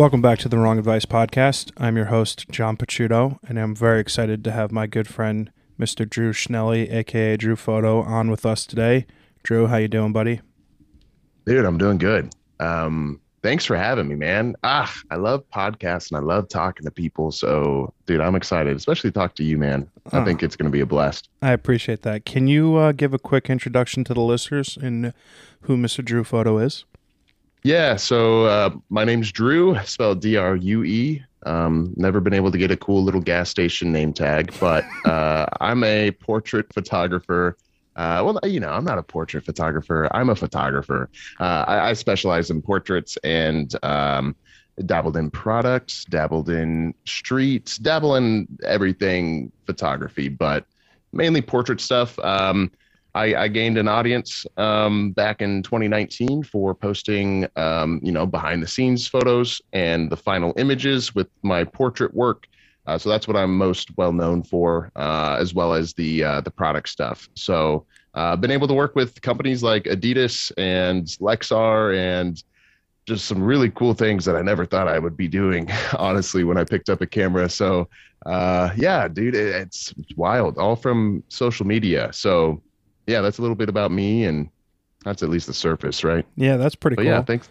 Welcome back to the Wrong Advice Podcast. I'm your host, John Pachuto, and I'm very excited to have my good friend, Mr. Drue Schnelle, aka Drue Photo, on with us today. Drue, how you doing, buddy? Dude, I'm doing good. Um, thanks for having me, man. Ah, I love podcasts and I love talking to people. So, dude, I'm excited, especially to talk to you, man. I Oh. think it's going to be a blast. I appreciate that. Can you uh, give a quick introduction to the listeners and who Mr. Drue Photo is? Yeah. So, uh, my name's Drue, spelled D R U E. Um, never been able to get a cool little gas station name tag, but uh, I'm a portrait photographer. Uh, well, you know, I'm not a portrait photographer. I'm a photographer. Uh, I, I specialize in portraits and um, dabbled in products, dabbled in streets, dabble in everything photography, but mainly portrait stuff. Um, I, I gained an audience um, back in 2019 for posting, um, you know, behind the scenes photos and the final images with my portrait work. Uh, so that's what I'm most well known for, uh, as well as the uh, the product stuff. So uh, I've been able to work with companies like Adidas and Lexar and just some really cool things that I never thought I would be doing, honestly, when I picked up a camera. So uh, yeah, dude, it, it's, it's wild, all from social media. So yeah, that's a little bit about me, and that's at least the surface, right? Yeah, that's pretty But cool. yeah, thanks,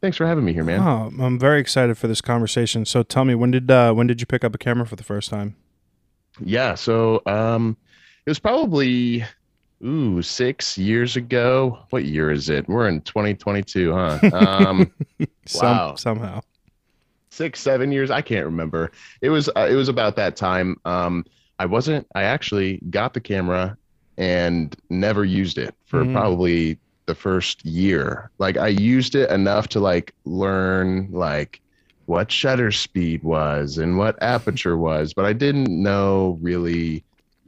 thanks for having me here, man. Oh, I'm very excited for this conversation. So tell me, when did uh, when did you pick up a camera for the first time? Yeah, so um, it was probably ooh six years ago. What year is it? We're in 2022, huh? Um, Some, Wow. Somehow. six, seven years. I can't remember. It was uh, it was about that time. Um, I wasn't. I actually got the camera and never used it for Mm. probably the first year. Like I used it enough to like learn like what shutter speed was and what aperture was, but I didn't know really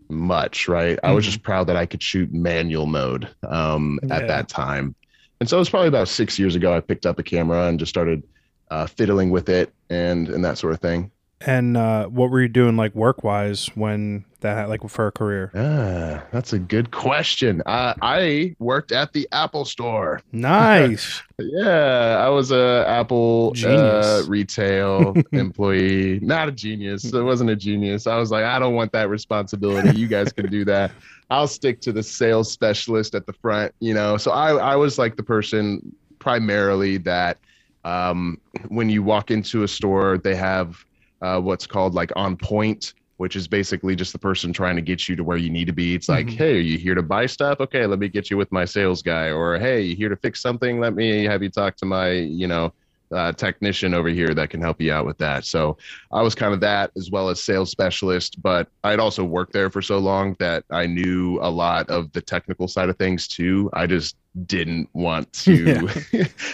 much. Right. I was Mhm. just proud that I could shoot manual mode um, Yeah. at that time. And so it was probably about six years ago. I picked up a camera and just started uh, fiddling with it and and that sort of thing. And uh, what were you doing, like work wise, when that like for a career? Ah, that's a good question. Uh, I worked at the Apple Store. Nice. Yeah, I was a Apple uh, retail employee. Not a genius. It wasn't a genius. I was like, I don't want that responsibility. You guys can do that. I'll stick to the sales specialist at the front. You know, so I I was like the person primarily that um, when you walk into a store, they have uh, what's called like on point. Which is basically just the person trying to get you to where you need to be. It's like, Mhm. hey, are you here to buy stuff? Okay, let me get you with my sales guy. Or hey, you here to fix something? Let me have you talk to my, you know, uh, technician over here that can help you out with that. So I was kind of that as well as sales specialist, but I'd also worked there for so long that I knew a lot of the technical side of things too. I just didn't want to.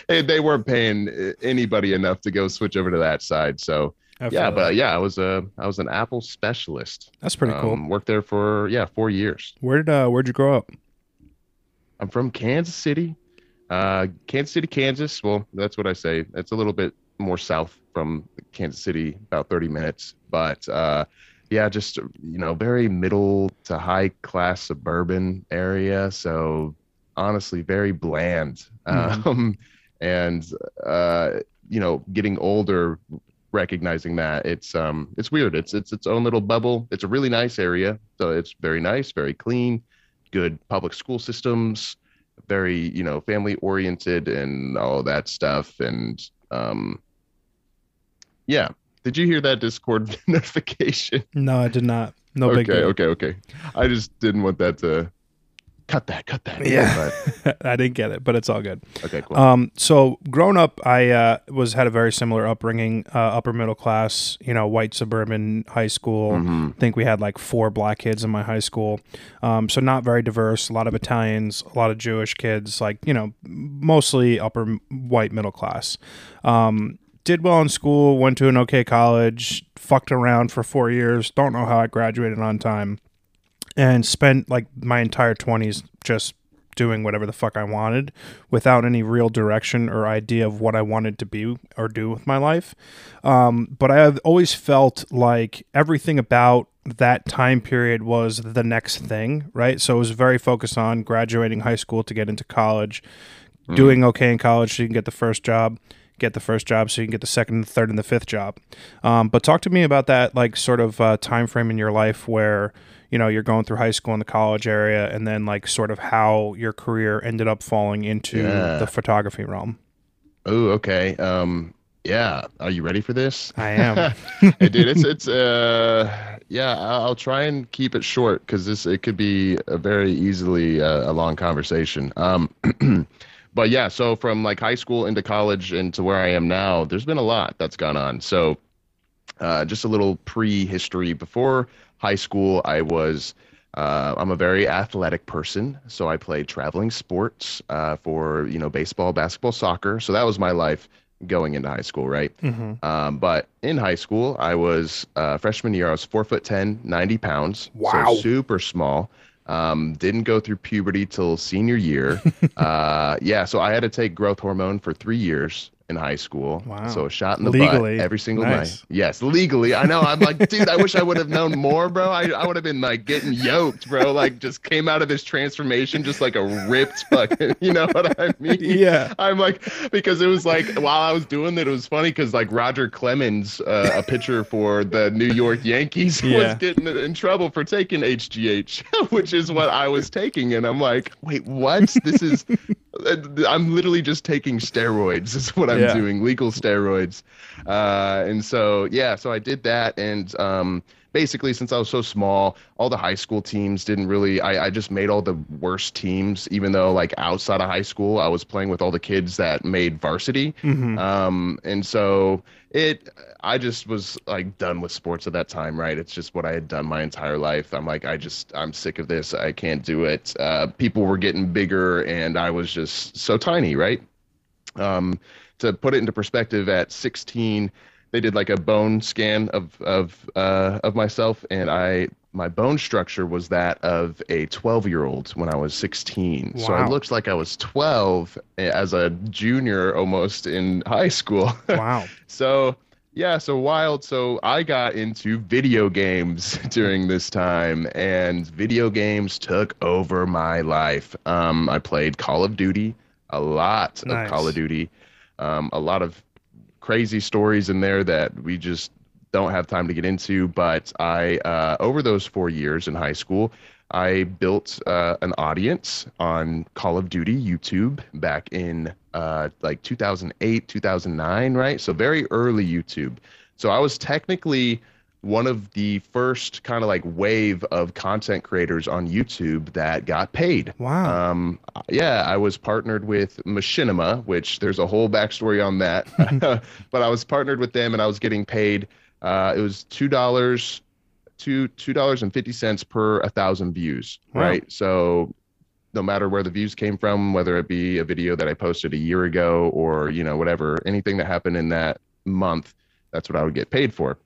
they they weren't paying anybody enough to go switch over to that side. So I yeah, that. but yeah, I was a I was an Apple specialist. that's pretty cool. Um, worked there for yeah four years. Where did uh, where'd you grow up? I'm from Kansas City, uh, Kansas City, Kansas. Well, that's what I say. It's a little bit more south from Kansas City, about 30 minutes. But uh, yeah, just you know, very middle to high class suburban area. So honestly, very bland. Mhm. Um, and uh, you know, getting older, recognizing that it's um it's weird. It's it's its own little bubble. It's a really nice area. So it's very nice, very clean good public school systems, very you know family oriented and all that stuff. And um, yeah, did you hear that Discord notification? No, I did not. No big okay, deal. okay, okay. I just didn't want that to cut that, cut that. Yeah. I didn't get it, but it's all good. Okay, cool. Um, so growing up, I uh, was had a very similar upbringing, uh, upper middle class, you know, white suburban high school. Mhm. I think we had like four black kids in my high school, um, so not very diverse. A lot of Italians, a lot of Jewish kids, like you know, mostly upper white middle class. Um, did well in school, went to an okay college, fucked around for four years. Don't know how I graduated on time, and spent like my entire twenties just doing whatever the fuck I wanted without any real direction or idea of what I wanted to be or do with my life. Um, but I have always felt like everything about that time period was the next thing, right? So it was very focused on graduating high school to get into college, Mm. doing okay in college so you can get the first job, get the first job so you can get the second, the third, and the fifth job. Um, but talk to me about that, like sort of uh, time frame in your life where you know you're going through high school in the college area, and then like sort of how your career ended up falling into Yeah. the photography realm. Oh, okay. Um, yeah. Are you ready for this? I am. hey, dude, it's it's uh, yeah. I'll, try and keep it short because this it could be a very easily uh, a long conversation. Um, but yeah, so from like high school into college and to where I am now, there's been a lot that's gone on. So, uh, just a little pre-history. Before high school, I was. Uh, I'm a very athletic person, so I played traveling sports uh, for you know baseball, basketball, soccer. So that was my life going into high school, right? hmm Um, but in high school, I was uh, freshman year. I was four foot 10, 90 pounds. Wow. So super small. Um, didn't go through puberty till senior year. uh, yeah. So I had to take growth hormone for three years in high school. Wow. So a shot in the Legally. butt every single Nice. night. Yes, legally. I know. I'm like, dude, I wish I would have known more, bro. I, I would have been like getting yoked, bro. Like just came out of this transformation just like a ripped fucking, you know what I mean? Yeah. I'm like, because it was like while I was doing it, it was funny because like Roger Clemens, uh, a pitcher for the New York Yankees, Yeah. was getting in trouble for taking HGH, which is what I was taking, and I'm like, wait, what? This is, I'm literally just taking steroids. Is what I'm Yeah. doing, legal steroids, uh, and so yeah, so I did that, and um, basically since I was so small, all the high school teams didn't really. I, I just made all the worst teams, even though like outside of high school, I was playing with all the kids that made varsity. hmm Um, and so it, I just was like done with sports at that time, right? It's just what I had done my entire life. I'm like, I just, I'm sick of this. I can't do it. Uh, people were getting bigger and I was just so tiny, right? Um, to put it into perspective, at 16, they did like a bone scan of of uh, of myself, and I my bone structure was that of a 12 year old when I was 16. So I looked like I was 12 as a junior almost in high school. Wow. So yeah, so wild. So I got into video games during this time, and video games took over my life. Um, I played Call of Duty, a lot Nice. of Call of Duty, um, a lot of crazy stories in there that we just don't have time to get into. But I, uh, over those four years in high school, I built uh, an audience on Call of Duty YouTube back in uh, like 2008, 2009, right? So very early YouTube. So I was technically one of the first kind of like wave of content creators on YouTube that got paid. Wow. Um, yeah, I was partnered with Machinima, which there's a whole backstory on that. but I was partnered with them, and I was getting paid. Uh, it was two dollars, two two dollars and fifty cents per a thousand views. Wow. Right. So no matter where the views came from, whether it be a video that I posted a year ago or you know whatever, anything that happened in that month, that's what I would get paid for,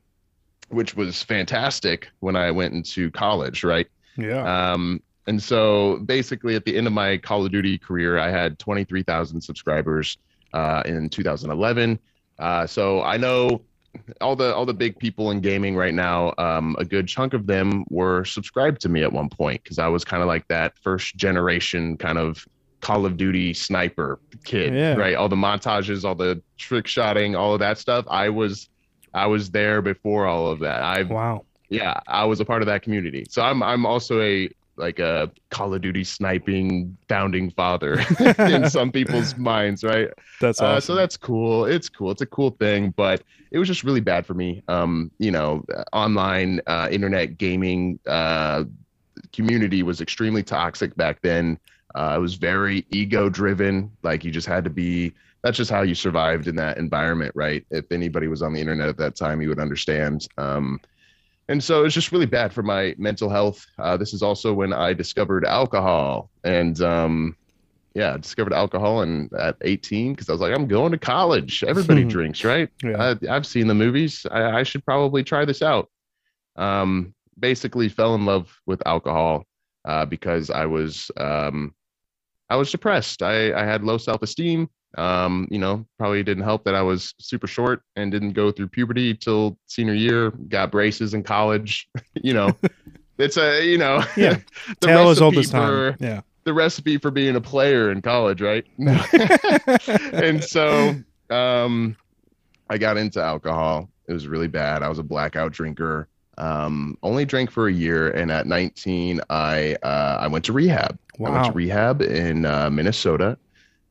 which was fantastic when I went into college. Right. yeah. Um, and so basically, at the end of my Call of Duty career, I had 23,000 subscribers uh, in 2011. Uh, so I know all the all the big people in gaming right now. Um, a good chunk of them were subscribed to me at one point because I was kind of like that first generation kind of Call of Duty sniper kid, Yeah. right? All the montages, all the trick shotting, all of that stuff. I was I was there before all of that. I wow. yeah, I was a part of that community. So I'm I'm also a like a Call of Duty sniping founding father in some people's minds, right? That's Uh, so that's cool. It's cool. It's a cool thing, but it was just really bad for me. Um, you know, online uh, internet gaming uh, community was extremely toxic back then. Uh, it was very ego driven. Like you just had to be. That's just how you survived in that environment, right? If anybody was on the internet at that time, you would understand. Um, and so it's just really bad for my mental health. Uh, this is also when I discovered alcohol, and um, yeah, I discovered alcohol and at 18 because I was like, I'm going to college. Everybody drinks, right? Yeah. I, I've seen the movies. I, I should probably try this out. Um, basically, fell in love with alcohol uh, because I was um, I was depressed. I, I had low self esteem. Um, you know, probably didn't help that I was super short and didn't go through puberty till senior year. Got braces in college. you know, it's a you know Yeah. the Tale as old recipe as time. for- Yeah. the recipe for being a player in college, right? and so um, I got into alcohol. It was really bad. I was a blackout drinker. Um, only drank for a year, and at 19, I uh, I went to rehab. Wow. I went to rehab in uh, Minnesota.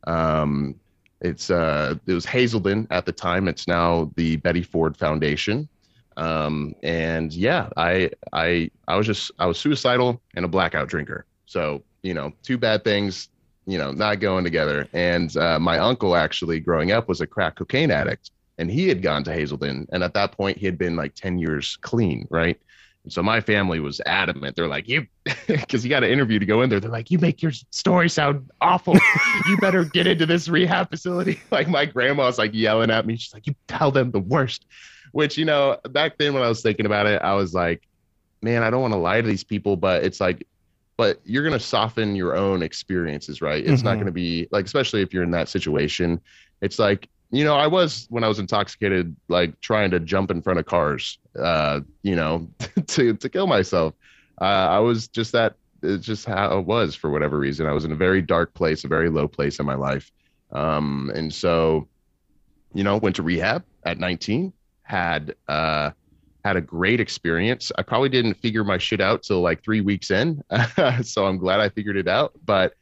Um, it's uh, it was Hazelden at the time. It's now the Betty Ford Foundation. Um, and yeah, I I I was just I was suicidal and a blackout drinker. So you know, two bad things, you know, not going together. And uh, my uncle actually growing up was a crack cocaine addict, and he had gone to Hazelden, and at that point he had been like ten years clean, right? And so my family was adamant. They're like, you, because you got an interview to go in there. They're like, you make your story sound awful. you better get into this rehab facility. Like my grandma's like yelling at me. She's like, you tell them the worst. Which you know, back then when I was thinking about it, I was like, man, I don't want to lie to these people, but it's like, but you're gonna soften your own experiences, right? It's not Mhm. gonna be like, especially if you're in that situation. It's like you know, I was when I was intoxicated, like trying to jump in front of cars, uh, you know, to to kill myself. Uh, I was just that. It's just how it was for whatever reason. I was in a very dark place, a very low place in my life, um, and so, you know, went to rehab at 19. Had uh, had a great experience. I probably didn't figure my shit out till like three weeks in, so I'm glad I figured it out. But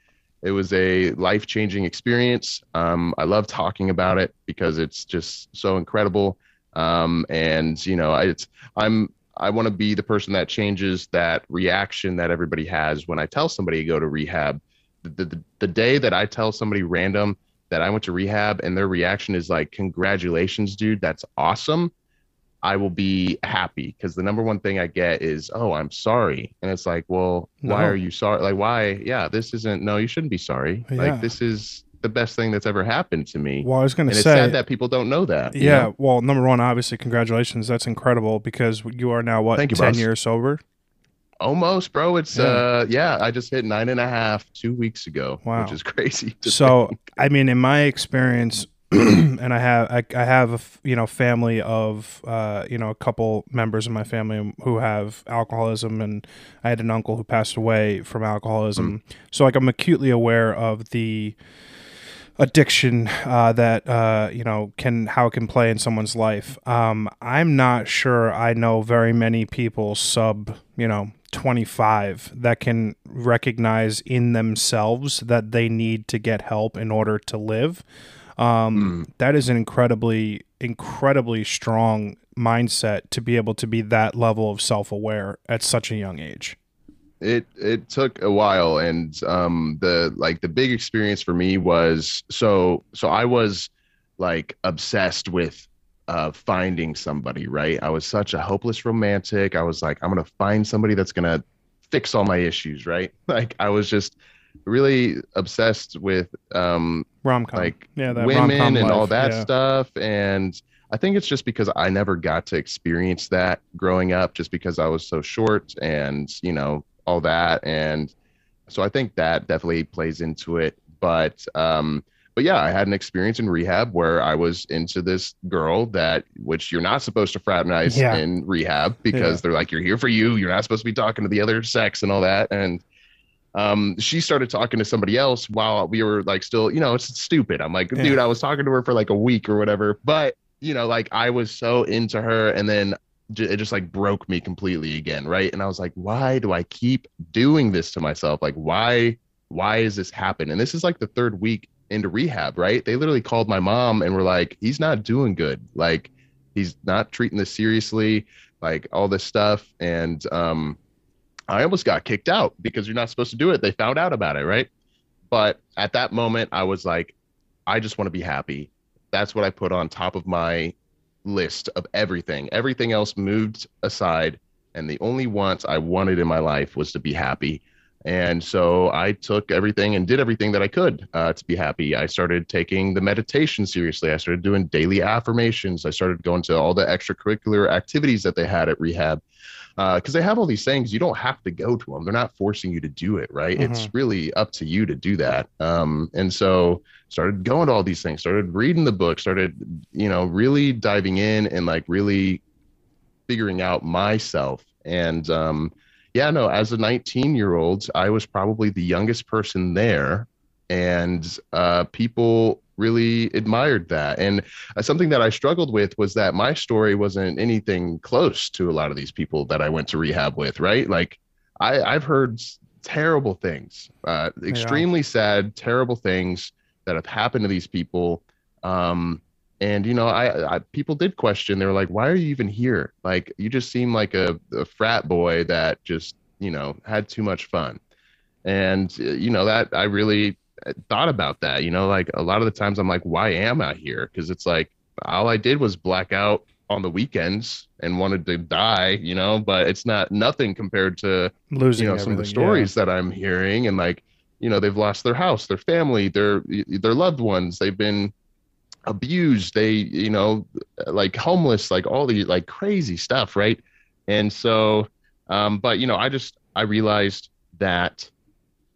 it was a life changing experience. Um, I love talking about it because it's just so incredible. Um, and you know, I, it's I'm I want to be the person that changes that reaction that everybody has when I tell somebody to go to rehab. The, the, the day that I tell somebody random that I went to rehab and their reaction is like, "Congratulations, dude, that's awesome." I will be happy because the number one thing I get is, "Oh, I'm sorry," and it's like, "Well, why are you sorry? Like, why? Yeah, this isn't. No, you shouldn't be sorry. Yeah. Like, this is the best thing that's ever happened to me." Well, I was going to it's say, sad that people don't know that. you yeah. know? Well, number one, obviously, congratulations. That's incredible because you are now what Thank you, ten boss. years sober. almost, bro. It's Yeah. uh, yeah. I just hit nine and a half two weeks ago, Wow. which is crazy. So, think. I mean, in my experience, and I have I, I have a f- you know family of uh, you know a couple members of my family who have alcoholism, and I had an uncle who passed away from alcoholism. So, like, I'm acutely aware of the addiction uh, that uh, you know can how it can play in someone's life. Um, I'm not sure I know very many people sub you know 25 that can recognize in themselves that they need to get help in order to live. Um, That is an incredibly incredibly strong mindset to be able to be that level of self aware at such a young age. it it took a while and um the like the big experience for me was so so i was like obsessed with uh finding somebody right? I was such a hopeless romantic. I was like i'm gonna find somebody that's gonna fix all my issues right? Like i was just really obsessed with um Rom com, like yeah, that women rom-com and all that yeah. stuff. And i think it's just because i never got to experience that growing up just because i was so short and you know all that. And so i think that definitely plays into it. But um but yeah i had an experience in rehab where i was into this girl that which you're not supposed to fraternize Yeah. in rehab because they're like you're here for you. You're not supposed to be talking to the other sex and all that. And um she started talking to somebody else while we were like still you know it's stupid. I'm like Yeah. dude i was talking to her for like a week or whatever. But you know like i was so into her and then it just like broke me completely again right? And i was like why do i keep doing this to myself? Like why why is this happen and this is like the third week into rehab right? They literally called my mom and were like he's not doing good. Like he's not treating this seriously like all this stuff. And um I almost got kicked out because you're not supposed to do it. They found out about it, right? But at that moment, I was like, I just want to be happy. That's what I put on top of my list of everything. Everything else moved aside. And the only wants I wanted in my life was to be happy. And so I took everything and did everything that I could uh, to be happy. I started taking the meditation seriously. I started doing daily affirmations. I started going to all the extracurricular activities that they had at rehab because they have all these things you don't have to go to them they're not forcing you to do it right? It's really up to you to do that. Um, and so started going to all these things started reading the book started you know really diving in and like really figuring out myself. And um, yeah no as a 19 year old i was probably the youngest person there. And uh, people really admired that. And uh, something that I struggled with was that my story wasn't anything close to a lot of these people that I went to rehab with, right? Like I, I've heard terrible things, uh, extremely yeah. sad, terrible things that have happened to these people. Um, and you know, I, I, people did question. They were like, "Why are you even here? Like, you just seem like a, a frat boy that just you know had too much fun." And uh, you know that I really thought about that. You know, like a lot of the times I'm like, why am I here? Because it's like all I did was black out on the weekends and wanted to die, you know, but it's not nothing compared to losing you know some of the stories yeah. that I'm hearing and like, you know, they've lost their house, their family, their their loved ones, they've been abused, they, you know, like homeless, like all the like crazy stuff, right? And so um but you know, I just I realized that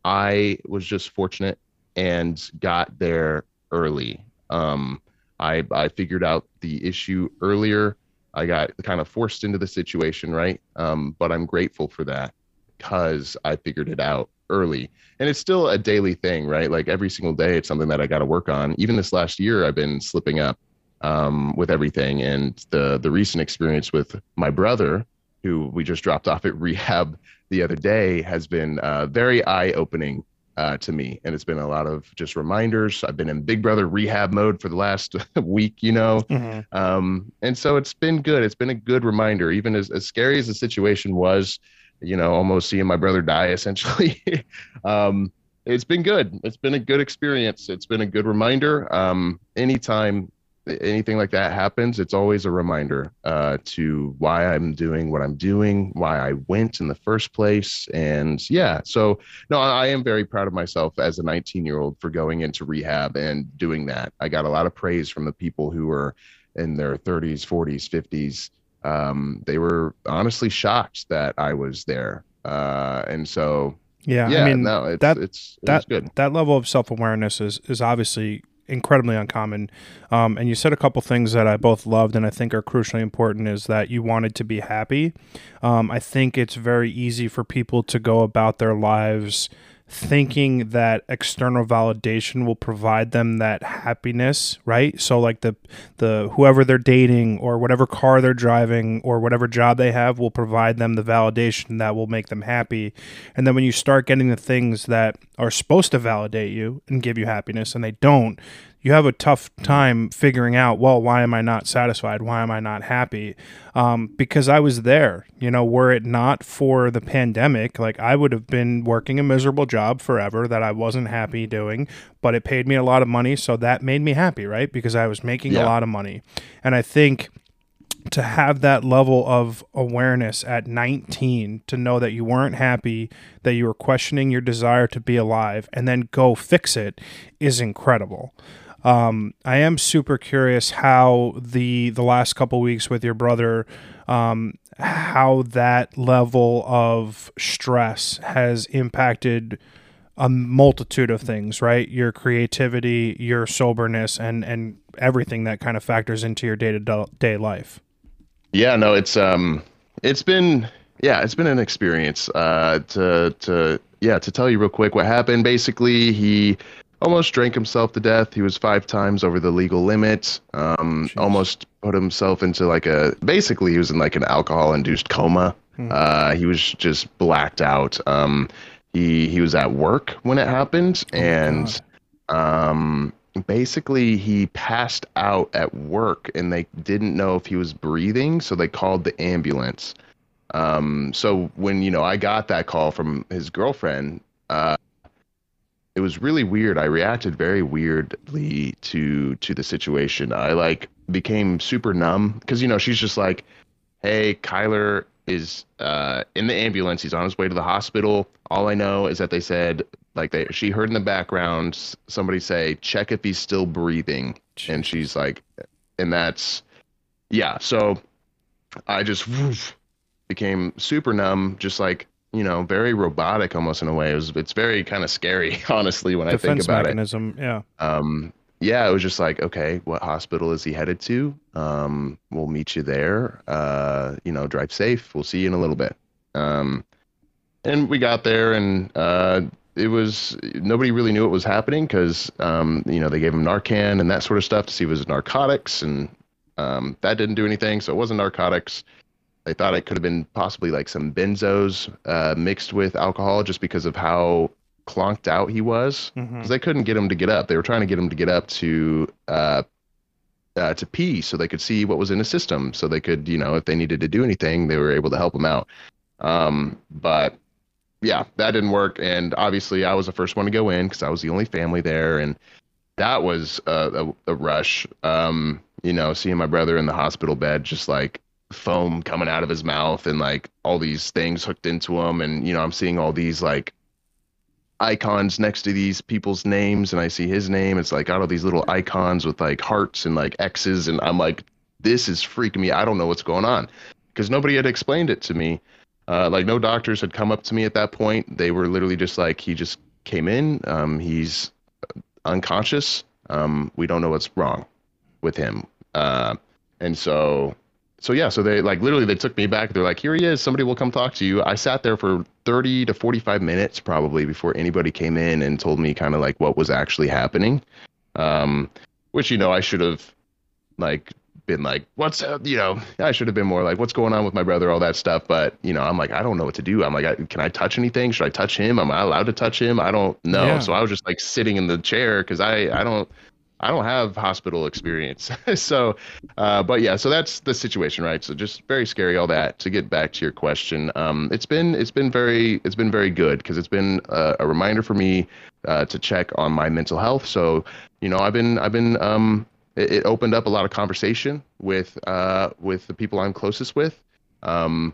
I was just fortunate and got there early. Um, I I figured out the issue earlier. I got kind of forced into the situation, right? Um, but I'm grateful for that because I figured it out early. And it's still a daily thing, right? Like every single day, it's something that I got to work on. Even this last year, I've been slipping up um, with everything. And the the recent experience with my brother, who we just dropped off at rehab the other day, has been uh, very eye opening uh, to me. And it's been a lot of just reminders. I've been in Big Brother rehab mode for the last week, you know. Mm-hmm. Um, and so it's been good. It's been a good reminder, even as, as scary as the situation was, you know, almost seeing my brother die essentially. um, it's been good. It's been a good experience. It's been a good reminder. Um, anytime anything like that happens, it's always a reminder uh, to why I'm doing what I'm doing, why I went in the first place. And yeah, so no, I am very proud of myself as a 19 year old for going into rehab and doing that. I got a lot of praise from the people who were in their 30s, 40s, 50s. Um, they were honestly shocked that I was there. Uh, and so, yeah, yeah, I mean, no, it's, that, it's, it that, good. That level of self awareness is, is obviously incredibly uncommon. Um, and you said a couple things that I both loved and I think are crucially important is that you wanted to be happy. Um, I think it's very easy for people to go about their lives thinking that external validation will provide them that happiness, right? So like the the whoever they're dating or whatever car they're driving or whatever job they have will provide them the validation that will make them happy. And then when you start getting the things that are supposed to validate you and give you happiness and they don't, you have a tough time figuring out, well, why am I not satisfied? Why am I not happy? Um, because I was there. You know, were it not for the pandemic, like I would have been working a miserable job forever that I wasn't happy doing, but it paid me a lot of money. So that made me happy, right? Because I was making yeah. a lot of money. And I think to have that level of awareness at 19 to know that you weren't happy that you were questioning your desire to be alive and then go fix it is incredible um, I am super curious how the the last couple weeks with your brother, um, how that level of stress has impacted a multitude of things, right? Your creativity, your soberness, and and everything that kind of factors into your day to day life. Yeah, no, it's um, it's been yeah, it's been an experience. Uh, to to yeah, to tell you real quick what happened. Basically, he almost drank himself to death. He was five times over the legal limit. Um, almost put himself into like a basically he was in like an alcohol induced coma. Hmm. Uh, he was just blacked out. Um, he he was at work when it happened, oh, and um, basically he passed out at work, and they didn't know if he was breathing, so they called the ambulance. Um, so when you know I got that call from his girlfriend, uh, was really weird. I reacted very weirdly to to the situation. I like became super numb because you know she's just like, "Hey, Kyler is uh, in the ambulance. He's on his way to the hospital. All I know is that they said like they she heard in the background somebody say check if he's still breathing, and she's like, and that's yeah. So I just woof, became super numb, just like you know, very robotic almost in a way. It was, it's very kind of scary, honestly, when Defense I think about mechanism, it. Yeah. Um, yeah, it was just like, okay, what hospital is he headed to? Um, we'll meet you there. Uh, you know, drive safe. We'll see you in a little bit. Um, and we got there, and uh, it was nobody really knew what was happening because um, you know they gave him Narcan and that sort of stuff to see if it was narcotics, and um, that didn't do anything. So it wasn't narcotics. They thought it could have been possibly like some benzos uh, mixed with alcohol, just because of how clonked out he was. Because Mhm. they couldn't get him to get up. They were trying to get him to get up to uh, uh, to pee, so they could see what was in his system, so they could, you know, if they needed to do anything, they were able to help him out. Um, but yeah, that didn't work. And obviously, I was the first one to go in because I was the only family there, and that was a, a, a rush. Um, you know, seeing my brother in the hospital bed, just like foam coming out of his mouth, and like all these things hooked into him, and you know, I'm seeing all these like icons next to these people's names, and I see his name. It's like got all these little icons with like hearts and like X's, and I'm like, this is freaking me. I don't know what's going on because nobody had explained it to me. Uh, like no doctors had come up to me at that point. They were literally just like, he just came in. Um, he's unconscious. Um, we don't know what's wrong with him. Uh, and so, so yeah, so they like literally they took me back. They're like, here he is. Somebody will come talk to you. I sat there for 30 to 45 minutes probably before anybody came in and told me kind of like what was actually happening. Um, which, you know, I should have like been like, what's, uh, you know, I should have been more like, what's going on with my brother, all that stuff. But, you know, I'm like, I don't know what to do. I'm like, I, can I touch anything? Should I touch him? Am I allowed to touch him? I don't know. Yeah. So I was just like sitting in the chair because I, I don't, I don't have hospital experience. so, uh, but yeah, so that's the situation, right? So just very scary, all that. To get back to your question, um, it's been it's been very it's been very good because it's been uh, a reminder for me uh, to check on my mental health. So, you know, I've been I've been um, it, it opened up a lot of conversation with uh, with the people I'm closest with. Um,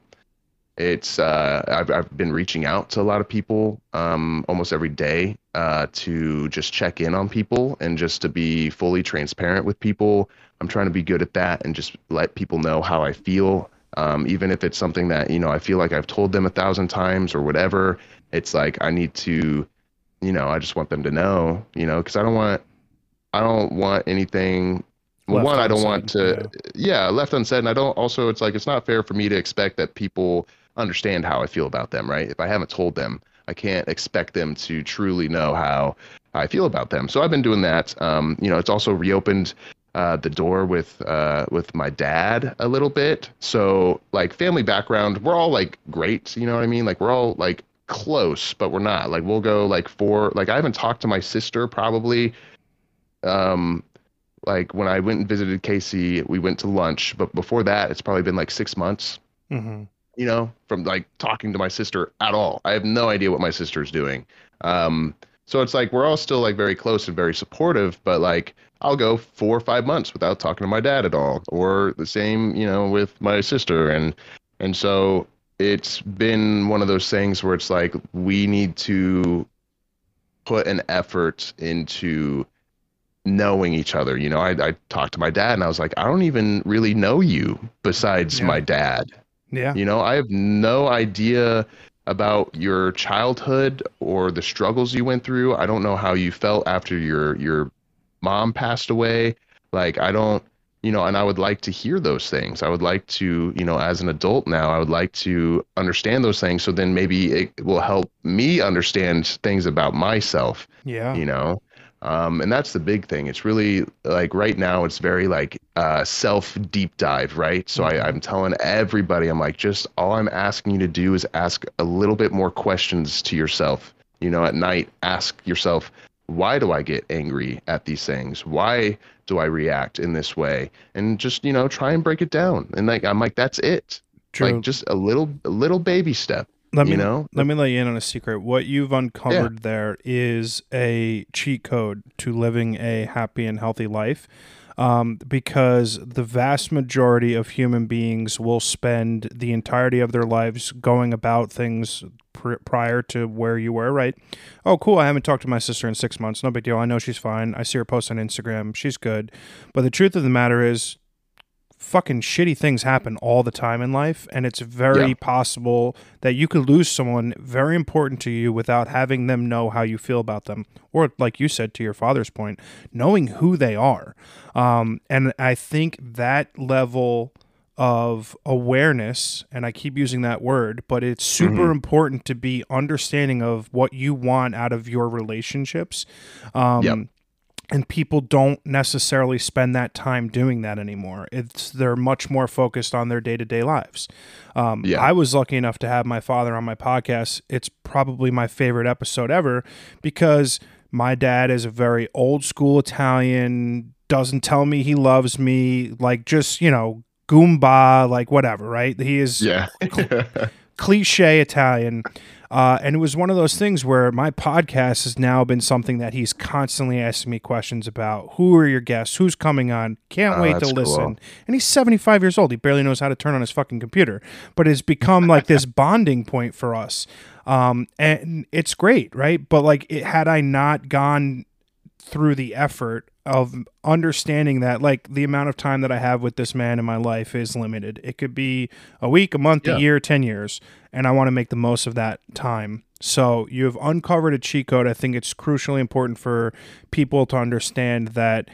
it's uh, I've I've been reaching out to a lot of people um, almost every day uh, to just check in on people and just to be fully transparent with people. I'm trying to be good at that and just let people know how I feel, um, even if it's something that you know I feel like I've told them a thousand times or whatever. It's like I need to, you know, I just want them to know, you know, because I don't want I don't want anything. Left one, I don't want unsaid, to, yeah, left unsaid, and I don't. Also, it's like it's not fair for me to expect that people understand how I feel about them, right? If I haven't told them, I can't expect them to truly know how I feel about them. So I've been doing that. Um, you know, it's also reopened uh, the door with uh, with my dad a little bit. So like family background, we're all like great. You know what I mean? Like we're all like close, but we're not. Like we'll go like four. Like I haven't talked to my sister probably. Um, like when I went and visited Casey, we went to lunch. But before that, it's probably been like six months Mhm. You know, from like talking to my sister at all. I have no idea what my sister's doing. Um, so it's like we're all still like very close and very supportive, but like I'll go four or five months without talking to my dad at all, or the same, you know, with my sister, and and so it's been one of those things where it's like we need to put an effort into knowing each other. You know, I, I talked to my dad and I was like, I don't even really know you besides Yeah. my dad. Yeah. You know, I have no idea about your childhood or the struggles you went through. I don't know how you felt after your your mom passed away. Like I don't, you know, and I would like to hear those things. I would like to, you know, as an adult now, I would like to understand those things so then maybe it will help me understand things about myself Yeah. you know um, and that's the big thing. It's really like right now it's very like uh, self deep dive right? So I, i'm telling everybody i'm like just all i'm asking you to do is ask a little bit more questions to yourself. You know at night ask yourself why do i get angry at these things? Why do i react in this way? And just you know try and break it down. And like i'm like that's it. True. like just a little a little baby step let me you know let me let you in on a secret. What you've uncovered there is a cheat code to living a happy and healthy life. Um, because the vast majority of human beings will spend the entirety of their lives going about things pr- prior to where you were, right? Oh, cool. I haven't talked to my sister in six months. No big deal. I know she's fine. I see her post on Instagram. She's good. But the truth of the matter is, fucking shitty things happen all the time in life and it's very Yeah. possible that you could lose someone very important to you without having them know how you feel about them or like you said to your father's point knowing who they are um, and i think that level of awareness and i keep using that word but it's super Mhm. important to be understanding of what you want out of your relationships um, Yep. And people don't necessarily spend that time doing that anymore it's they're much more focused on their day-to-day lives um, Yeah. i was lucky enough to have my father on my podcast it's probably my favorite episode ever because my dad is a very old school italian doesn't tell me he loves me like just you know goomba like whatever right he is Yeah. cliche Italian. Uh, and it was one of those things where my podcast has now been something that he's constantly asking me questions about. Who are your guests? Who's coming on? Can't Oh, wait to that's cool. listen. And he's 75 years old. He barely knows how to turn on his fucking computer, but it's become like this bonding point for us. Um, and it's great, right? But like, it, had I not gone through the effort of understanding that like the amount of time that I have with this man in my life is limited. It could be a week, a month, Yeah. a year, 10 years, and I want to make the most of that time. So you have uncovered a cheat code. I think it's crucially important for people to understand that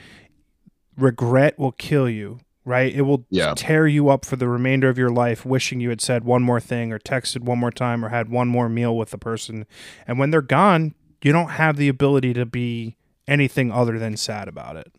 regret will kill you, right? It will Yeah. tear you up for the remainder of your life, wishing you had said one more thing or texted one more time or had one more meal with the person. And when they're gone, you don't have the ability to be anything other than sad about it.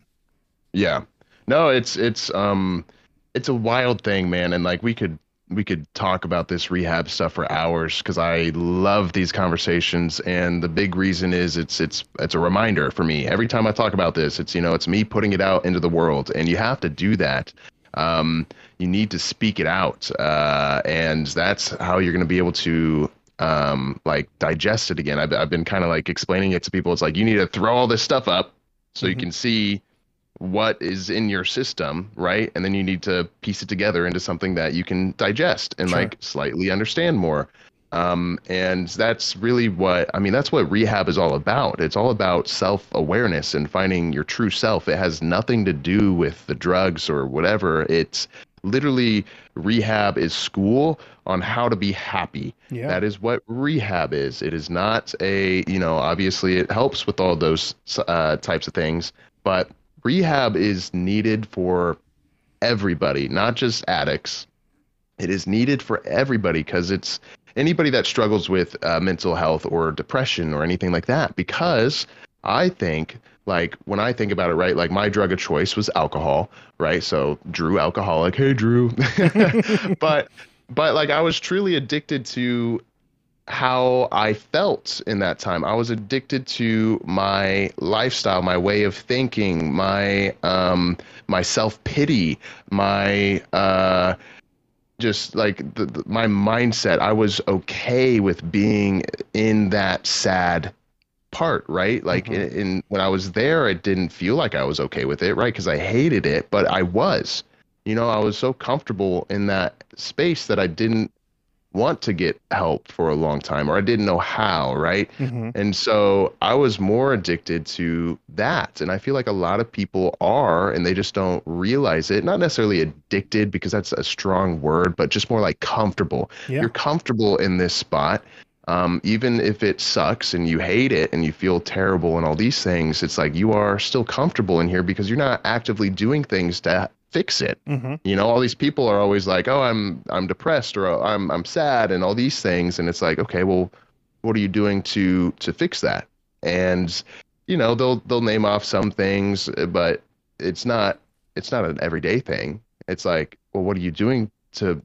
Yeah. No, it's it's um it's a wild thing, man, and like we could we could talk about this rehab stuff for hours cuz I love these conversations and the big reason is it's it's it's a reminder for me. Every time I talk about this, it's you know, it's me putting it out into the world and you have to do that. Um you need to speak it out. Uh and that's how you're going to be able to um like digest it again. I've I've been kind of like explaining it to people. It's like you need to throw all this stuff up so you Mhm. can see what is in your system, right? And then you need to piece it together into something that you can digest and Sure. like slightly understand more. Um, and that's really what I mean. That's what rehab is all about. It's all about self awareness and finding your true self. It has nothing to do with the drugs or whatever. It's literally rehab is school on how to be happy. Yeah. That is what rehab is. It is not a, you know, obviously it helps with all those uh, types of things, but rehab is needed for everybody, not just addicts. It is needed for everybody because it's anybody that struggles with uh, mental health or depression or anything like that. Because I think, like, when I think about it, right, like my drug of choice was alcohol, right? So, Drue, alcoholic. Hey, Drue. but, but like, I was truly addicted to how I felt in that time. I was addicted to my lifestyle, my way of thinking, my um my self-pity, my uh just like the, the, my mindset. I was okay with being in that sad part, right? Like Mhm. in, in when I was there, it didn't feel like I was okay with it, right? Because I hated it, but I was. You know, I was so comfortable in that space that I didn't want to get help for a long time, or I didn't know how, right? Mhm. And so I was more addicted to that. And I feel like a lot of people are, and they just don't realize it. Not necessarily addicted, because that's a strong word, but just more like comfortable. Yeah. You're comfortable in this spot. Um, even if it sucks and you hate it and you feel terrible and all these things, it's like you are still comfortable in here because you're not actively doing things to fix it. Mhm. You know, all these people are always like, "Oh, I'm I'm depressed or "Oh, I'm I'm sad," and all these things, and it's like, okay, well, what are you doing to to fix that? And you know, they'll they'll name off some things, but it's not it's not an everyday thing. It's like, well, what are you doing to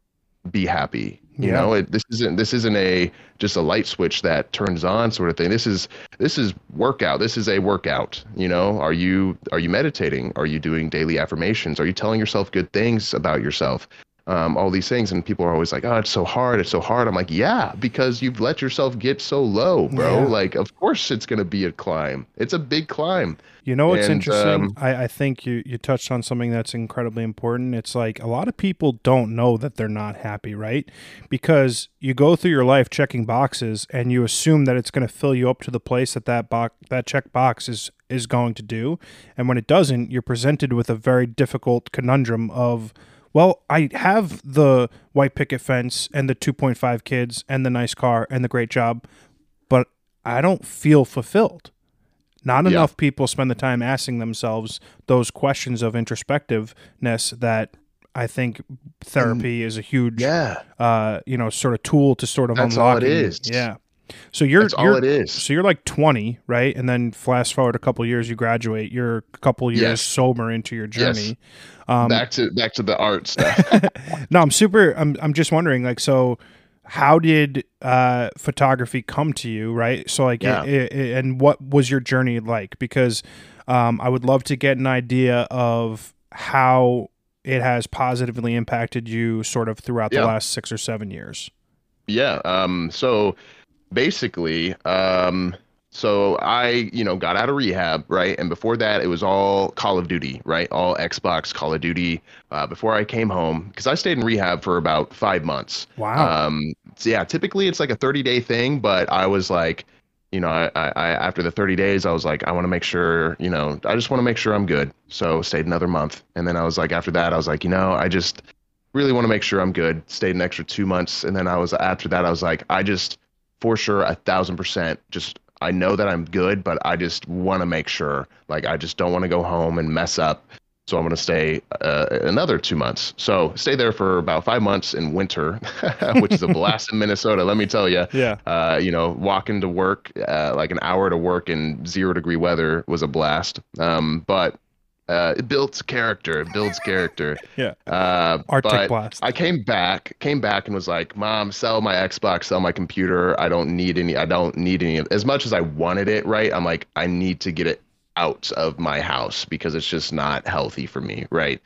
be happy? You Yeah. know, it, this isn't this isn't a just a light switch that turns on sort of thing. This is this is workout. This is a workout. You know, are you are you meditating? Are you doing daily affirmations? Are you telling yourself good things about yourself? Um, all these things, and people are always like, "Oh, it's so hard. It's so hard." I'm like, "Yeah, because you've let yourself get so low, bro. Yeah. Like, of course it's gonna be a climb. It's a big climb. You know what's And, interesting? um, I, I think you, you touched on something that's incredibly important. It's like a lot of people don't know that they're not happy, right? Because you go through your life checking boxes and you assume that it's going to fill you up to the place that that box that check box is is going to do, and when it doesn't, you're presented with a very difficult conundrum of well, I have the white picket fence and the 2.5 kids and the nice car and the great job, but I don't feel fulfilled. Not Yeah. enough people spend the time asking themselves those questions of introspectiveness that I think therapy is a huge, Yeah. uh, you know, sort of tool to sort of That's all unlock. it is. Yeah. So you're That's all you're it is. so you're like 20, right? And then flash forward a couple years, you graduate. You're a couple years Yes. sober into your Yes. journey. Um, back to back to the art stuff. no, I'm super. I'm I'm just wondering, like, so how did uh, photography come to you, right? So, like, Yeah. it, it, and what was your journey like? Because um, I would love to get an idea of how it has positively impacted you, sort of throughout the Yeah. last six or seven years. Yeah. Um, so basically, um, so I, you know, got out of rehab, right? And before that, it was all Call of Duty, right? All Xbox Call of Duty. Uh, before I came home, because I stayed in rehab for about five months. Wow. Um, so yeah, typically it's like a 30 day thing, but I was like, you know, I, I, I after the 30 days, I was like, I want to make sure, you know, I just want to make sure I'm good. So stayed another month, and then I was like, after that, I was like, you know, I just really want to make sure I'm good. Stayed an extra two months, and then I was after that, I was like, I just for sure a thousand percent just. I know that I'm good, but I just want to make sure. Like, I just don't want to go home and mess up. So I'm going to stay uh, another two months. So stay there for about five months in winter, which is a blast in Minnesota. Let me tell you. yeah. Uh, you know, walking to work, uh, like an hour to work in zero degree weather was a blast. Um, but uh, it builds character. It builds character. Yeah. Uh, Arctic blast. I came back, came back and was like, "Mom, sell my Xbox, sell my computer. I don't need any. I don't need any. As much as I wanted it, right? I'm like, I need to get it out of my house because it's just not healthy for me, right?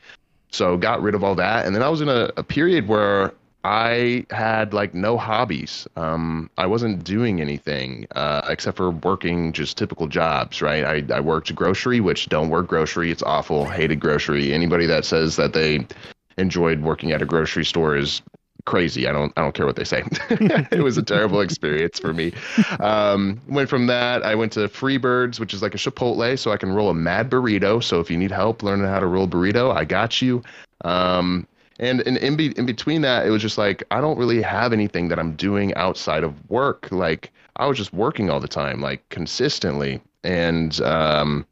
So got rid of all that, and then I was in a, a period where I had like no hobbies. Um, I wasn't doing anything uh, except for working just typical jobs, right? I, I worked grocery, which don't work grocery. It's awful. Hated grocery. Anybody that says that they enjoyed working at a grocery store is crazy. I don't I don't care what they say. it was a terrible experience for me. Um, went from that. I went to Freebirds, which is like a Chipotle, so I can roll a mad burrito. So if you need help learning how to roll burrito, I got you. Um, and in in, be, in between that, it was just like I don't really have anything that I'm doing outside of work. Like I was just working all the time, like consistently, and um,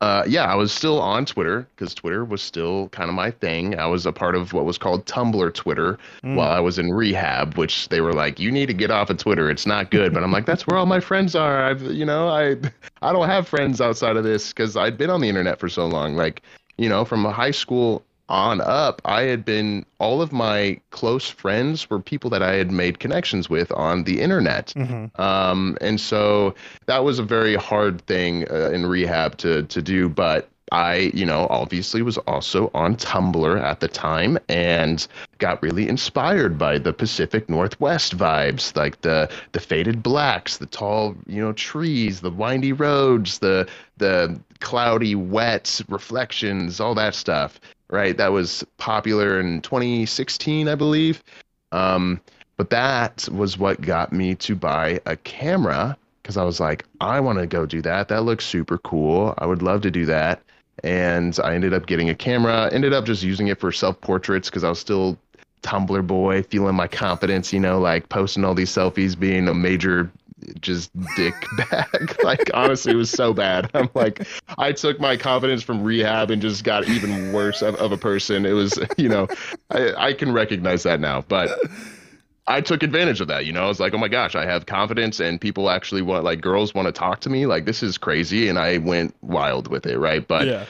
uh, yeah, I was still on Twitter because Twitter was still kind of my thing. I was a part of what was called Tumblr Twitter Mm. while I was in rehab, which they were like, "You need to get off of Twitter. It's not good." But I'm like, "That's where all my friends are. I've, you know, I, I don't have friends outside of this because I'd been on the internet for so long. Like, you know, from high school on up, I had been all of my close friends were people that I had made connections with on the internet. Mhm. Um, and so that was a very hard thing uh, in rehab to to do, but I, you know, obviously was also on Tumblr at the time and got really inspired by the Pacific Northwest vibes, like the the faded blacks, the tall, you know, trees, the windy roads, the the cloudy, wet reflections, all that stuff. Right, that was popular in 2016, I believe. Um, but that was what got me to buy a camera because I was like, I want to go do that. That looks super cool. I would love to do that. And I ended up getting a camera, ended up just using it for self portraits because I was still Tumblr boy, feeling my confidence, you know, like posting all these selfies, being a major just dick bag. like honestly, it was so bad. I'm like, I took my confidence from rehab and just got even worse of, of a person. It was, you know, I, I can recognize that now, but I took advantage of that. You know, I was like, oh my gosh, I have confidence and people actually want, like, girls want to talk to me. Like, this is crazy. And I went wild with it, right? But, yeah.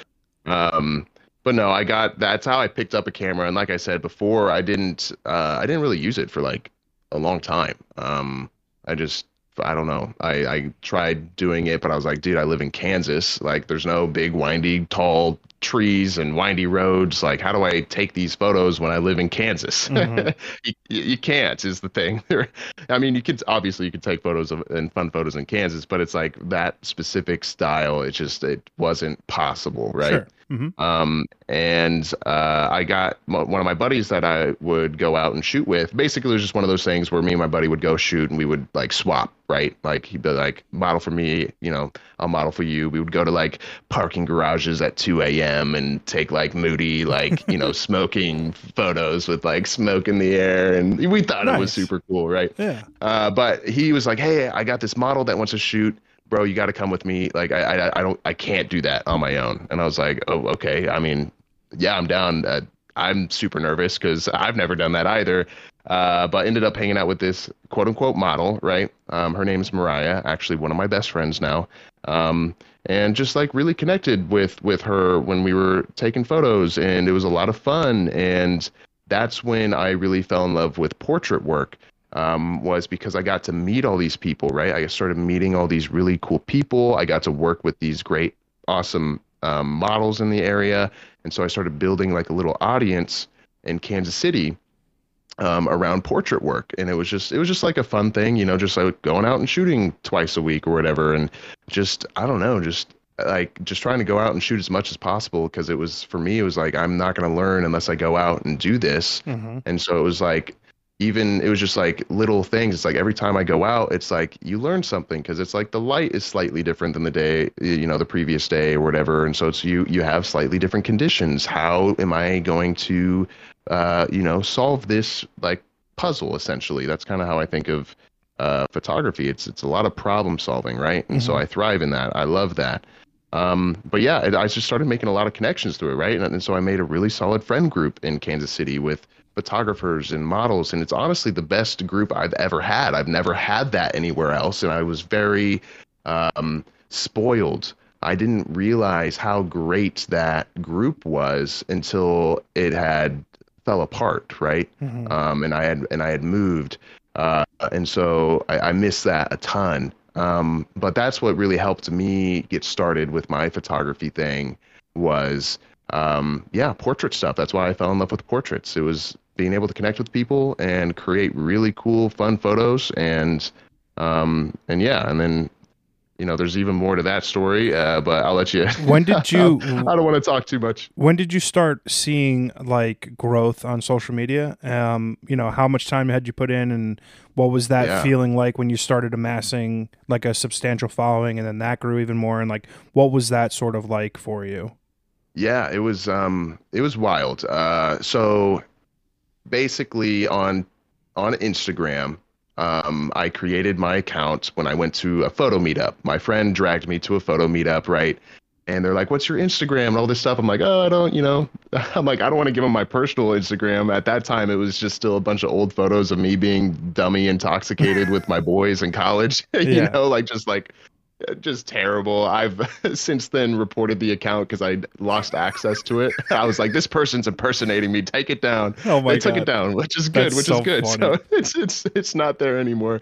um, but no, I got that's how I picked up a camera. And like I said before, I didn't, uh, I didn't really use it for like a long time. Um, I just, I don't know. I, I tried doing it, but I was like, dude, I live in Kansas. Like, there's no big, windy, tall trees and windy roads. Like, how do I take these photos when I live in Kansas? Mhm. you, you can't is the thing. I mean, you could obviously you could take photos of and fun photos in Kansas, but it's like that specific style. It just it wasn't possible, right? Sure. Hmm Um, and uh, I got m- one of my buddies that I would go out and shoot with. Basically, it was just one of those things where me and my buddy would go shoot and we would like swap, right? Like he'd be like, model for me, you know, I'll model for you. We would go to like parking garages at 2 a.m. and take like moody, like, you know, smoking photos with like smoke in the air. And we thought it was super cool, right? Yeah. Uh, but he was like, "Hey, I got this model that wants to shoot, bro. You got to come with me. Like, I, I, I don't, I can't do that on my own." And I was like, "Oh, okay. I mean, yeah, I'm down. Uh, I'm super nervous because I've never done that either. Uh, but ended up hanging out with this quote unquote model, right? Um, her name's Mariah, actually one of my best friends now. Um, and just like really connected with with her when we were taking photos, and it was a lot of fun. And that's when I really fell in love with portrait work. Um, was because I got to meet all these people, right? I started meeting all these really cool people. I got to work with these great, awesome um, models in the area, and so I started building like a little audience in Kansas City um, around portrait work, and it was just it was just like a fun thing, you know, just like going out and shooting twice a week or whatever, and just I don't know, just like just trying to go out and shoot as much as possible because it was for me it was like I'm not going to learn unless I go out and do this, mm-hmm. and so it was like even it was just like little things it's like every time i go out it's like you learn something because it's like the light is slightly different than the day you know the previous day or whatever and so it's you you have slightly different conditions how am i going to uh, you know, solve this like puzzle essentially. That's kind of how I think of uh, photography. It's it's a lot of problem solving, right? And mm-hmm. so I thrive in that. I love that. Um, but yeah, it, I just started making a lot of connections through it, right? And, and so I made a really solid friend group in Kansas City with photographers and models, and it's honestly the best group I've ever had. I've never had that anywhere else, and I was very um, spoiled I didn't realize how great that group was until it had fell apart, right? Mm-hmm. Um, and I had and I had moved, uh, and so I, I missed that a ton. Um, but that's what really helped me get started with my photography thing was um, yeah portrait stuff. That's why I fell in love with portraits. It was being able to connect with people and create really cool, fun photos, and um, and yeah, and then you know, there's even more to that story, uh, but I'll let you. When did you? I don't want to talk too much. When did you start seeing like growth on social media? Um, you know, how much time had you put in, and what was that yeah. feeling like when you started amassing like a substantial following, and then that grew even more, and like what was that sort of like for you? Yeah, it was um, it was wild. Uh, so basically on on Instagram, um, I created my account when I went to a photo meetup. My friend dragged me to a photo meetup, right? And they're like, "What's your Instagram?" and all this stuff. I'm like, "Oh, I don't, you know." I'm like, "I don't want to give them my personal Instagram." At that time, it was just still a bunch of old photos of me being dummy intoxicated with my boys in college. you yeah. know, like just like just terrible. I've since then reported the account because I lost access to it. I was like, this person's impersonating me. Take it down. Oh my they God. took it down, which is good. That's which so is good. Funny. So it's it's it's not there anymore.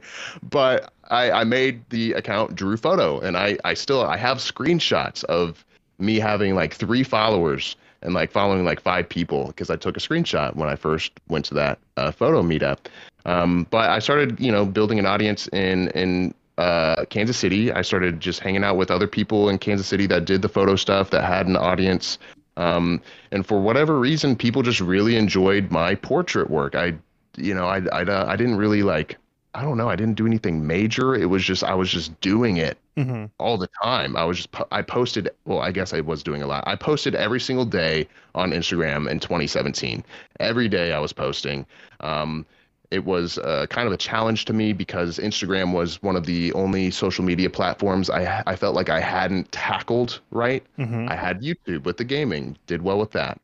But I I made the account Drue Photo, and I I still I have screenshots of me having like three followers and like following like five people because I took a screenshot when I first went to that uh, photo meetup. Um, but I started, you know, building an audience in in uh, Kansas City. I started just hanging out with other people in Kansas City that did the photo stuff, that had an audience. Um, and for whatever reason, people just really enjoyed my portrait work. I, you know, I, I, uh, I didn't really like, I don't know, I didn't do anything major. It was just, I was just doing it mm-hmm. all the time. I was just, I posted, well, I guess I was doing a lot. I posted every single day on Instagram in 2017. Every day I was posting. Um, it was uh, kind of a challenge to me because Instagram was one of the only social media platforms I I felt like I hadn't tackled right. Mm-hmm. I had YouTube with the gaming, did well with that.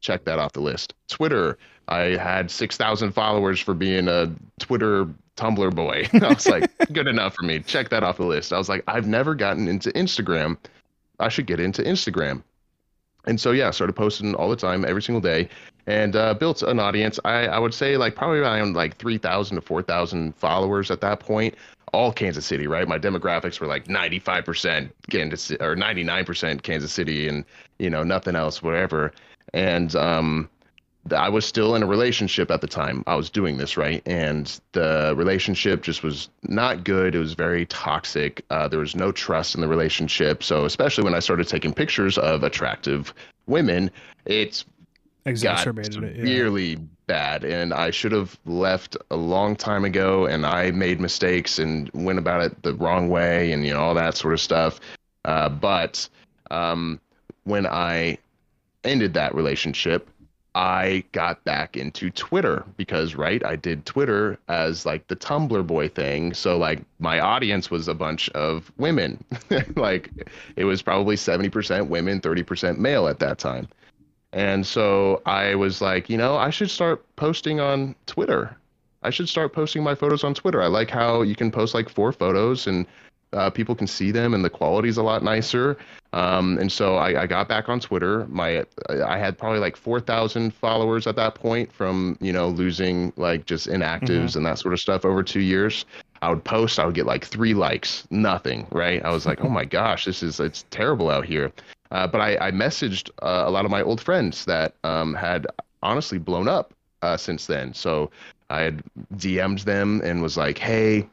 Check that off the list. Twitter, I had six thousand followers for being a Twitter Tumblr boy. I was like, good enough for me. Check that off the list. I was like, I've never gotten into Instagram. I should get into Instagram. And so yeah, started posting all the time, every single day and uh, built an audience. I, I would say like probably around like 3,000 to 4,000 followers at that point. All Kansas City, right? My demographics were like 95% Kansas or 99% Kansas City, and you know nothing else, whatever. And um, I was still in a relationship at the time. I was doing this right, and the relationship just was not good. It was very toxic. Uh, there was no trust in the relationship. So especially when I started taking pictures of attractive women, it's exacerbated got it yeah. really bad and i should have left a long time ago and i made mistakes and went about it the wrong way and you know all that sort of stuff. Uh, but um, when i ended that relationship i got back into twitter because right i did twitter as like the tumblr boy thing. So like my audience was a bunch of women. Like it was probably 70% women 30% male at that time And so I was like, you know, I should start posting on Twitter. I should start posting my photos on Twitter. I like how you can post like four photos and uh, people can see them and the quality's a lot nicer. Um, and so I, I, got back on Twitter. My I had probably like four thousand followers at that point from you know losing like just inactives mm-hmm. and that sort of stuff over two years. I would post, I would get like three likes, nothing. Right? I was like, oh my gosh, this is it's terrible out here. Uh, but I, I messaged uh, a lot of my old friends that um, had honestly blown up uh, since then. So I had DM'd them and was like, hey,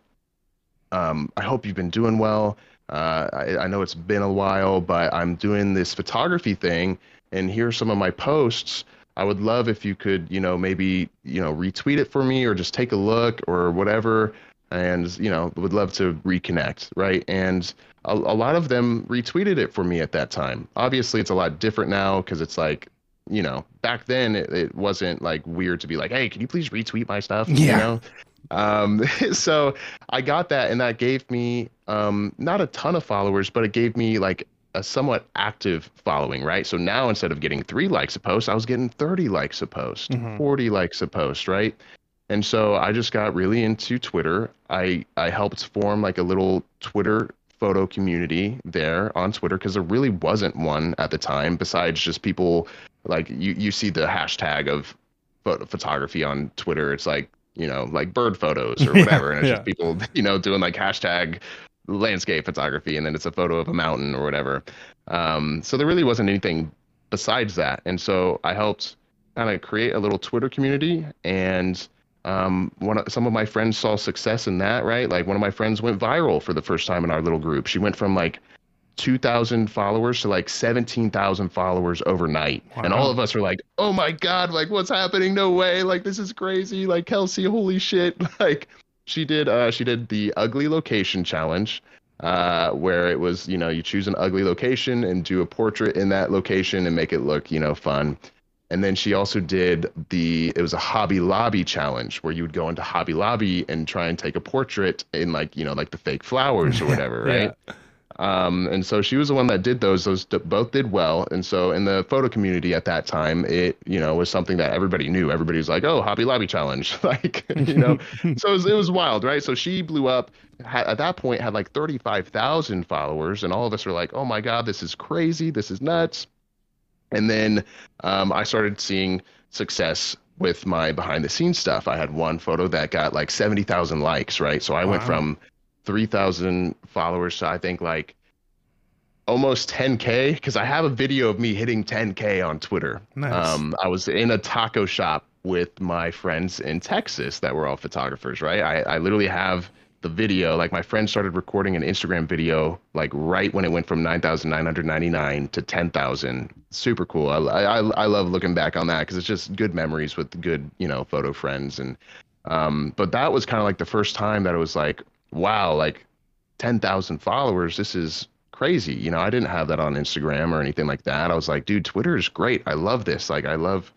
um, I hope you've been doing well. Uh, I, I, know it's been a while, but I'm doing this photography thing, and here's some of my posts. I would love if you could, you know, maybe you know retweet it for me or just take a look or whatever, and you know, would love to reconnect, right? And a, a lot of them retweeted it for me at that time. Obviously, it's a lot different now because it's like you know, back then it, it, wasn't like weird to be like, hey, can you please retweet my stuff? Yeah. You know? Um, so I got that, and that gave me um, not a ton of followers, but it gave me like a somewhat active following, right? So now instead of getting three likes a post, I was getting 30 likes a post, mm-hmm. 40 likes a post, right? And so I just got really into Twitter. I I helped form like a little Twitter photo community there on Twitter because there really wasn't one at the time besides just people like you you see the hashtag of photo photography on Twitter. It's like you know, like bird photos or whatever. Yeah, and it's yeah. just people, you know, doing like hashtag landscape photography and then it's a photo of a mountain or whatever. Um, so there really wasn't anything besides that. And so I helped kind of create a little Twitter community and um, one of, some of my friends saw success in that, right? Like one of my friends went viral for the first time in our little group. She went from like 2,000 followers to like 17,000 followers overnight. Wow. And all of us were like, oh my God, like what's happening? No way. Like this is crazy. Like Kelsey, holy shit. Like she did, uh, she did the ugly location challenge, uh, where it was, you know, you choose an ugly location and do a portrait in that location and make it look, you know, fun. And then she also did the, it was a Hobby Lobby challenge where you would go into Hobby Lobby and try and take a portrait in like, you know, like the fake flowers or whatever, right? yeah. Um, and so she was the one that did those. Those both did well. And so in the photo community at that time, it you know was something that everybody knew. Everybody was like, "Oh, Hobby Lobby challenge!" like you know. so it was, it was wild, right? So she blew up. Had, at that point, had like thirty five thousand followers, and all of us were like, "Oh my god, this is crazy! This is nuts!" And then um, I started seeing success with my behind the scenes stuff. I had one photo that got like 70,000 likes, right? So I wow. went from 3,000 followers so I think like almost 10k because I have a video of me hitting 10k on Twitter. Nice. Um, I was in a taco shop with my friends in Texas that were all photographers, right? I, I literally have the video. Like my friend started recording an Instagram video like right when it went from 9,999 to 10,000. Super cool. I, I, I love looking back on that because it's just good memories with good, you know, photo friends. And, um, but that was kind of like the first time that it was like, wow, like 10,000 followers. This is crazy. You know, I didn't have that on Instagram or anything like that. I was like, dude, Twitter is great. I love this. Like, I love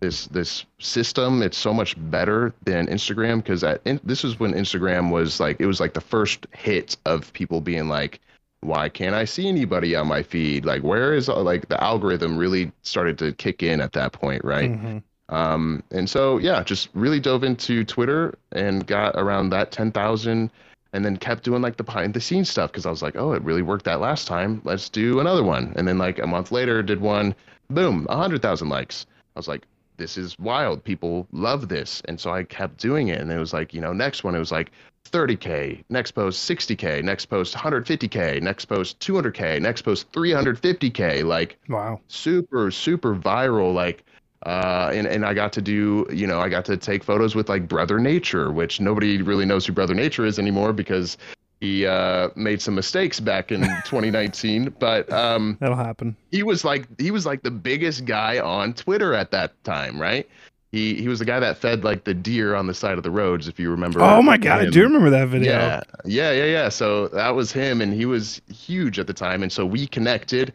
this this system. It's so much better than Instagram because this was when Instagram was like it was like the first hit of people being like, why can't I see anybody on my feed? Like, where is like the algorithm really started to kick in at that point, right? Mm-hmm. Um, and so yeah, just really dove into Twitter and got around that ten thousand and then kept doing like the behind the scenes stuff because I was like, oh, it really worked that last time. Let's do another one. And then like a month later, did one, boom, a hundred thousand likes. I was like, this is wild. People love this, and so I kept doing it. And it was like, you know, next one it was like 30k, next post 60k, next post 150k, next post 200k, next post 350k. Like, wow, super super viral. Like uh, and and I got to do you know I got to take photos with like Brother Nature, which nobody really knows who Brother Nature is anymore because he uh, made some mistakes back in 2019. But um, that'll happen. He was like he was like the biggest guy on Twitter at that time, right? He he was the guy that fed like the deer on the side of the roads, if you remember. Oh my god, him. I do remember that video. Yeah, yeah, yeah, yeah. So that was him, and he was huge at the time, and so we connected.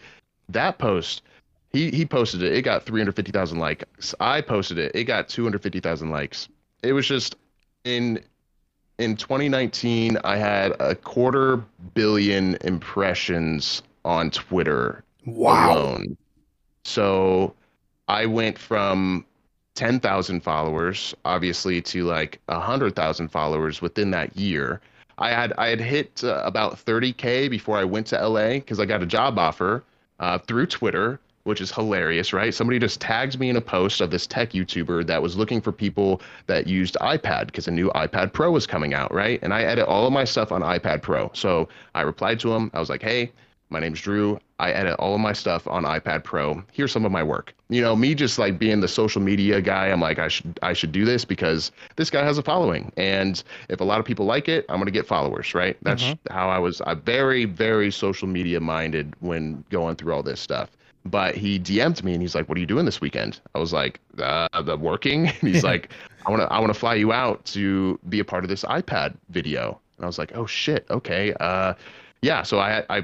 That post he he posted it. It got 350,000 likes. I posted it. It got 250,000 likes. It was just in in 2019 I had a quarter billion impressions on Twitter wow. alone. So I went from 10,000 followers, obviously, to like 100,000 followers within that year. I had I had hit uh, about 30k before I went to LA because I got a job offer uh, through Twitter, which is hilarious, right? Somebody just tagged me in a post of this tech YouTuber that was looking for people that used iPad because a new iPad Pro was coming out, right? And I edit all of my stuff on iPad Pro. So I replied to him. I was like, "Hey, my name's Drue. I edit all of my stuff on iPad Pro. Here's some of my work. You know, me just like being the social media guy, I'm like I should I should do this because this guy has a following. And if a lot of people like it, I'm going to get followers, right? That's mm-hmm. how I was I very very social media minded when going through all this stuff. But he DM'd me and he's like, "What are you doing this weekend?" I was like, uh, "The working." And he's like, "I want to I want to fly you out to be a part of this iPad video." And I was like, "Oh shit, okay." Uh yeah, so I I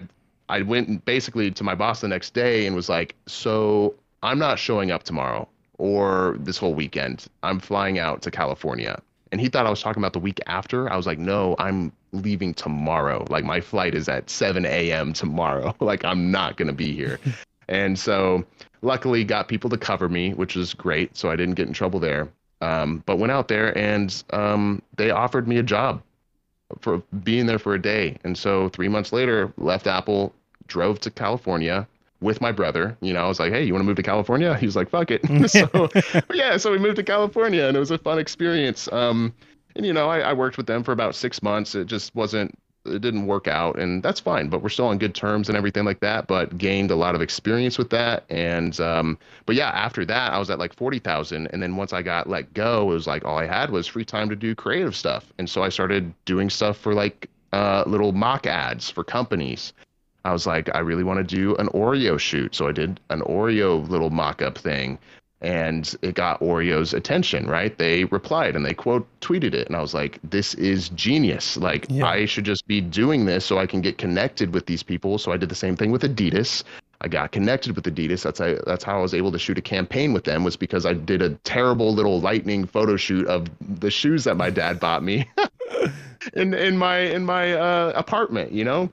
I went basically to my boss the next day and was like, "So I'm not showing up tomorrow or this whole weekend. I'm flying out to California." And he thought I was talking about the week after. I was like, "No, I'm leaving tomorrow. Like my flight is at 7 a.m. tomorrow. like I'm not gonna be here." And so, luckily, got people to cover me, which was great. So I didn't get in trouble there. Um, but went out there and um, they offered me a job for being there for a day. And so three months later, left Apple, drove to California with my brother. You know, I was like, "Hey, you want to move to California?" He was like, "Fuck it." so yeah, so we moved to California, and it was a fun experience. Um, and you know, I, I worked with them for about six months. It just wasn't it didn't work out and that's fine but we're still on good terms and everything like that but gained a lot of experience with that and um, but yeah after that i was at like 40000 and then once i got let go it was like all i had was free time to do creative stuff and so i started doing stuff for like uh, little mock ads for companies I was like, I really want to do an Oreo shoot. So I did an Oreo little mock up thing and it got Oreo's attention, right? They replied and they quote tweeted it. And I was like, this is genius. Like, yeah. I should just be doing this so I can get connected with these people. So I did the same thing with Adidas. I got connected with Adidas. That's how, that's how I was able to shoot a campaign with them was because I did a terrible little lightning photo shoot of the shoes that my dad bought me in in my in my uh, apartment, you know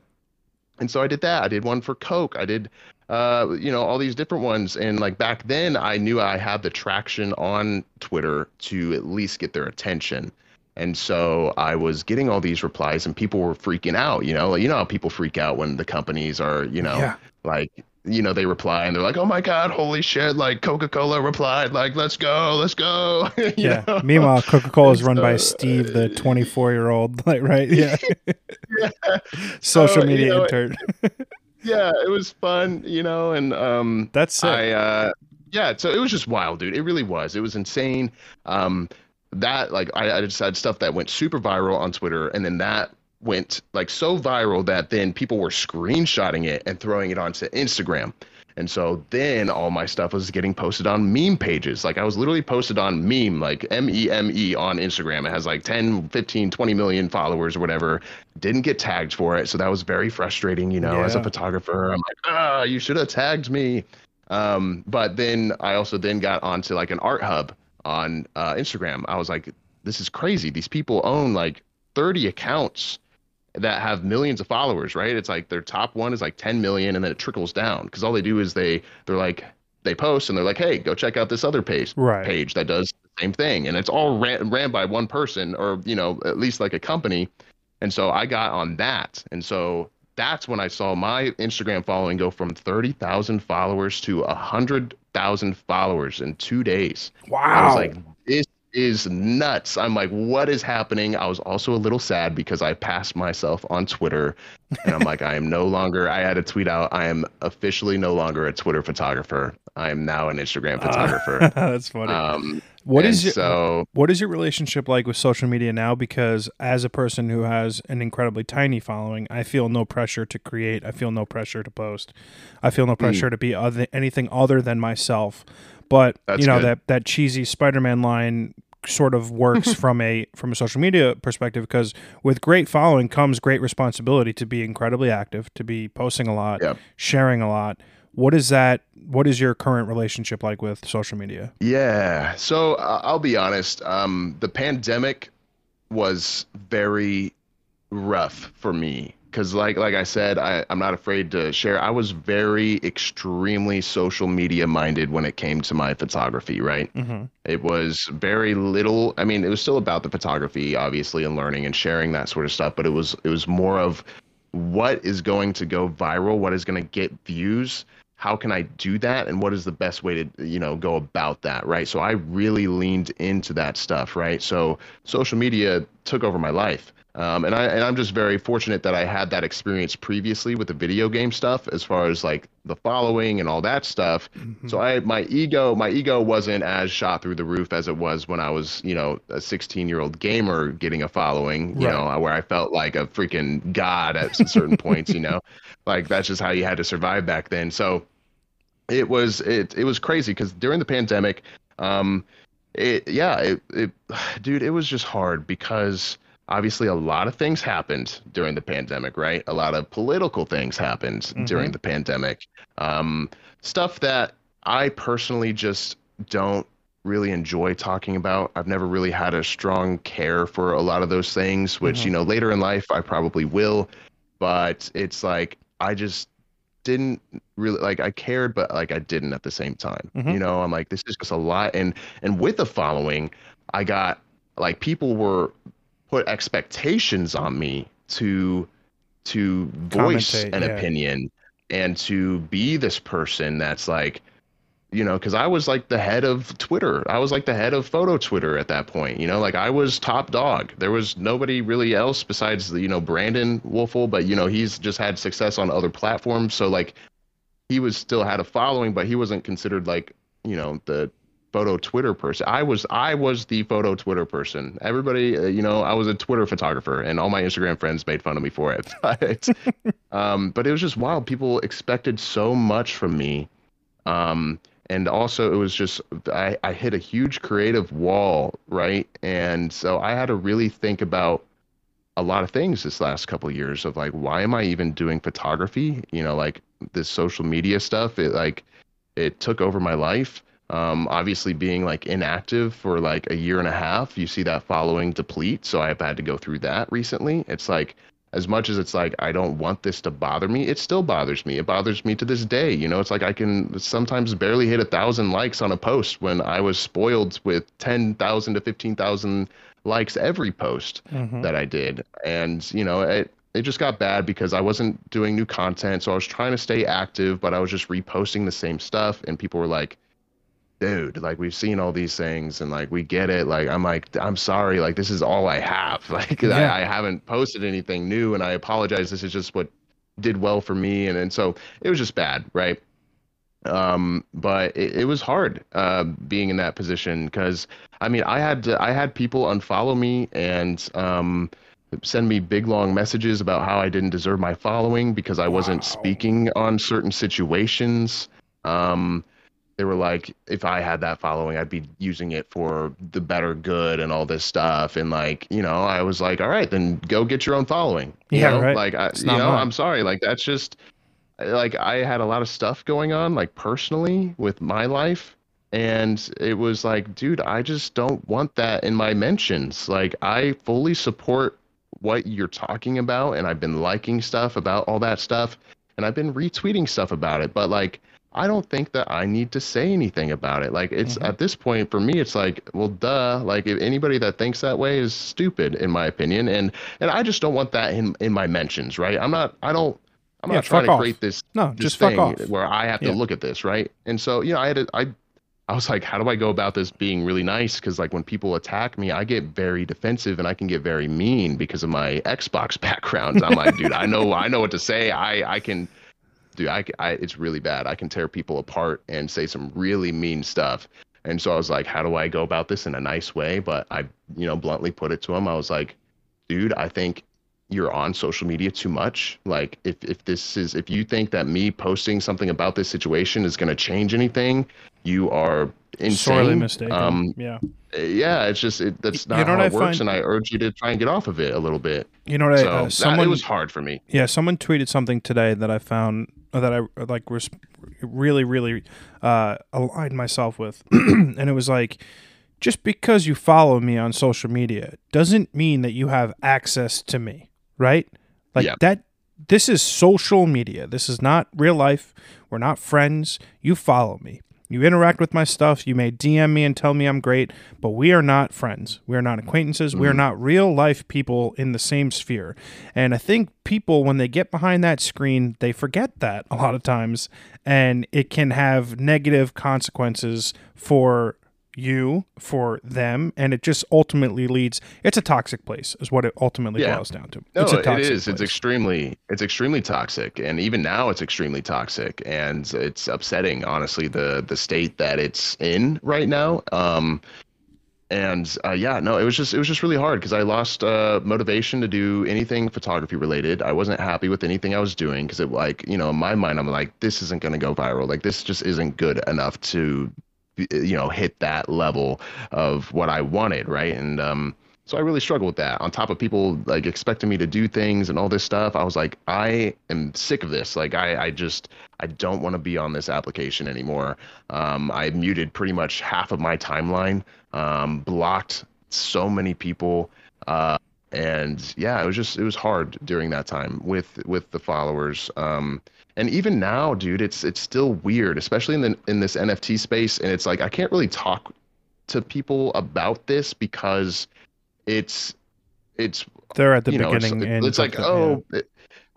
and so I did that. I did one for Coke. I did, uh, you know, all these different ones. And like back then, I knew I had the traction on Twitter to at least get their attention. And so I was getting all these replies, and people were freaking out. You know, you know how people freak out when the companies are, you know, yeah. like you know, they reply and they're like, "Oh my god, holy shit!" Like Coca Cola replied, "Like let's go, let's go." yeah. Know? Meanwhile, Coca Cola is run by Steve, the 24 year old. Like, right? Yeah. yeah. Social so, media you know, intern. Yeah, it was fun, you know, and um, that's sick. I, uh, yeah, so it was just wild, dude. It really was. It was insane. Um, that like I, I just had stuff that went super viral on Twitter, and then that went like so viral that then people were screenshotting it and throwing it onto Instagram. And so then all my stuff was getting posted on meme pages. Like I was literally posted on meme, like M E M E on Instagram. It has like 10, 15, 20 million followers or whatever. Didn't get tagged for it. So that was very frustrating, you know, yeah. as a photographer. I'm like, ah, you should have tagged me. Um, but then I also then got onto like an art hub on uh, Instagram. I was like, this is crazy. These people own like 30 accounts that have millions of followers, right? It's like their top one is like 10 million and then it trickles down because all they do is they they're like they post and they're like, "Hey, go check out this other page right. page that does the same thing." And it's all ran, ran by one person or, you know, at least like a company. And so I got on that. And so that's when I saw my Instagram following go from 30,000 followers to 100,000 followers in 2 days. Wow. I was like, is nuts. I'm like, what is happening? I was also a little sad because I passed myself on Twitter. And I'm like, I am no longer, I had to tweet out, I am officially no longer a Twitter photographer. I am now an Instagram photographer. Uh, that's funny. Um, what is your, so, what is your relationship like with social media now? Because as a person who has an incredibly tiny following, I feel no pressure to create. I feel no pressure to post. I feel no hmm. pressure mm. to be other, anything other than myself. But That's you know good. that that cheesy Spider-Man line sort of works from a from a social media perspective because with great following comes great responsibility to be incredibly active, to be posting a lot, yep. sharing a lot. What is that? What is your current relationship like with social media? Yeah, so uh, I'll be honest. Um, the pandemic was very rough for me because like like I said, I, I'm not afraid to share. I was very extremely social media minded when it came to my photography. Right, Mm-hmm. it was very little. I mean, it was still about the photography, obviously, and learning and sharing that sort of stuff. But it was it was more of what is going to go viral, what is going to get views. How can I do that, and what is the best way to you know go about that, right? So I really leaned into that stuff, right? So social media took over my life. Um, and I and I'm just very fortunate that I had that experience previously with the video game stuff, as far as like the following and all that stuff. So I my ego my ego wasn't as shot through the roof as it was when I was you know a 16 year old gamer getting a following, you Right. know, where I felt like a freaking god at certain points, you know, like that's just how you had to survive back then. So it was it it was crazy because during the pandemic, um, it yeah it it dude it was just hard because obviously a lot of things happened during the pandemic right a lot of political things happened during the pandemic um stuff that i personally just don't really enjoy talking about i've never really had a strong care for a lot of those things which Mhm. you know later in life i probably will but it's like i just didn't really like I cared, but like I didn't at the same time. Mhm. You know, I'm like, this is just a lot. And and with the following, I got like people were put expectations on me to to voice an yeah. opinion and to be this person that's like you know, because I was like the head of Twitter. I was like the head of photo Twitter at that point. You know, like I was top dog. There was nobody really else besides the, you know, Brandon Woelfel, but you know, he's just had success on other platforms. So like he was still had a following, but he wasn't considered like, you know, the photo Twitter person. I was I was the photo Twitter person. Everybody, uh, you know, I was a Twitter photographer, and all my Instagram friends made fun of me for it. But um, but it was just wild. People expected so much from me. Um, and also it was just I, I hit a huge creative wall, right? And so I had to really think about a lot of things this last couple of years of like why am I even doing photography? You know, like this social media stuff, it like it took over my life. Um, obviously being like inactive for like a year and a half, you see that following deplete. So I've had to go through that recently. It's like as much as it's like I don't want this to bother me, it still bothers me. It bothers me to this day. You know, it's like I can sometimes barely hit a thousand likes on a post when I was spoiled with ten thousand to fifteen thousand likes every post Mhm. that I did. And, you know, it it just got bad because I wasn't doing new content. So I was trying to stay active, but I was just reposting the same stuff and people were like, dude, like we've seen all these things and like we get it. Like I'm like, I'm sorry, like this is all I have. Like Yeah. I, I haven't posted anything new and I apologize. This is just what did well for me. And and so it was just bad, right? um but it, it was hard uh being in that position because i mean i had to, i had people unfollow me and um send me big long messages about how i didn't deserve my following because i wasn't Wow. speaking on certain situations um they were like if i had that following i'd be using it for the better good and all this stuff and like you know i was like all right then go get your own following you Yeah, know? right. like i you know mine. i'm sorry like that's just like I had a lot of stuff going on like personally with my life and it was like dude I just don't want that in my mentions like I fully support what you're talking about and I've been liking stuff about all that stuff and I've been retweeting stuff about it but like I don't think that I need to say anything about it like it's Mhm. at this point for me it's like well duh like if anybody that thinks that way is stupid in my opinion and and I just don't want that in in my mentions right I'm not I don't I'm Yeah, not trying to off. create this No, this just fuck thing off. where I have to Yeah. look at this, right? And so, you know, I had to, I, I was like, how do I go about this being really nice? Because like when people attack me, I get very defensive and I can get very mean because of my Xbox background. I'm like, dude, I know, I know what to say. I, I can, dude, I, I, it's really bad. I can tear people apart and say some really mean stuff. And so I was like, how do I go about this in a nice way? But I, you know, bluntly put it to him. I was like, dude, I think you're on social media too much. Like if if this is if you think that me posting something about this situation is going to change anything, you are insane. Sorely mistaken. Um, yeah. yeah, it's just it, that's You not know how it I works, find- and I urge you to try and get off of it a little bit. You know what? I, So uh, that- someone it was hard for me. Yeah, someone tweeted something today that I found uh, that I uh, like res- really, really uh, aligned myself with, and it was like, just because you follow me on social media doesn't mean that you have access to me, right? Like that this is social media. This is not real life. We're not friends. You follow me. You interact with my stuff. You may DM me and tell me I'm great, but we are not friends. We are not acquaintances. We are mm-hmm. not real life people in the same sphere. And I think people, when they get behind that screen, they forget that a lot of times. And it can have negative consequences for you for them and it just ultimately leads it's a toxic place is what it ultimately Yeah. boils down to No, it's a toxic. It's place. extremely, it's extremely toxic, and even now, it's extremely toxic, and it's upsetting, honestly, the the state that it's in right now. Um, and uh, yeah, no, it was just it was just really hard because I lost uh, motivation to do anything photography related. I wasn't happy with anything I was doing because it like you know in my mind I'm like this isn't gonna go viral. Like this just isn't good enough to you know hit that level of what I wanted, right? And um, so I really struggled with that. On top of people like expecting me to do things and all this stuff, I was like, I am sick of this. Like I, I just I don't want to be on this application anymore. Um, I muted pretty much half of my timeline, um, blocked so many people. Uh, and yeah, it was just it was hard during that time with with the followers. Um, and even now, dude, it's it's still weird, especially in the in this NFT space. And it's like I can't really talk to people about this because it's it's they're at the you know it's, beginning and it's like oh it-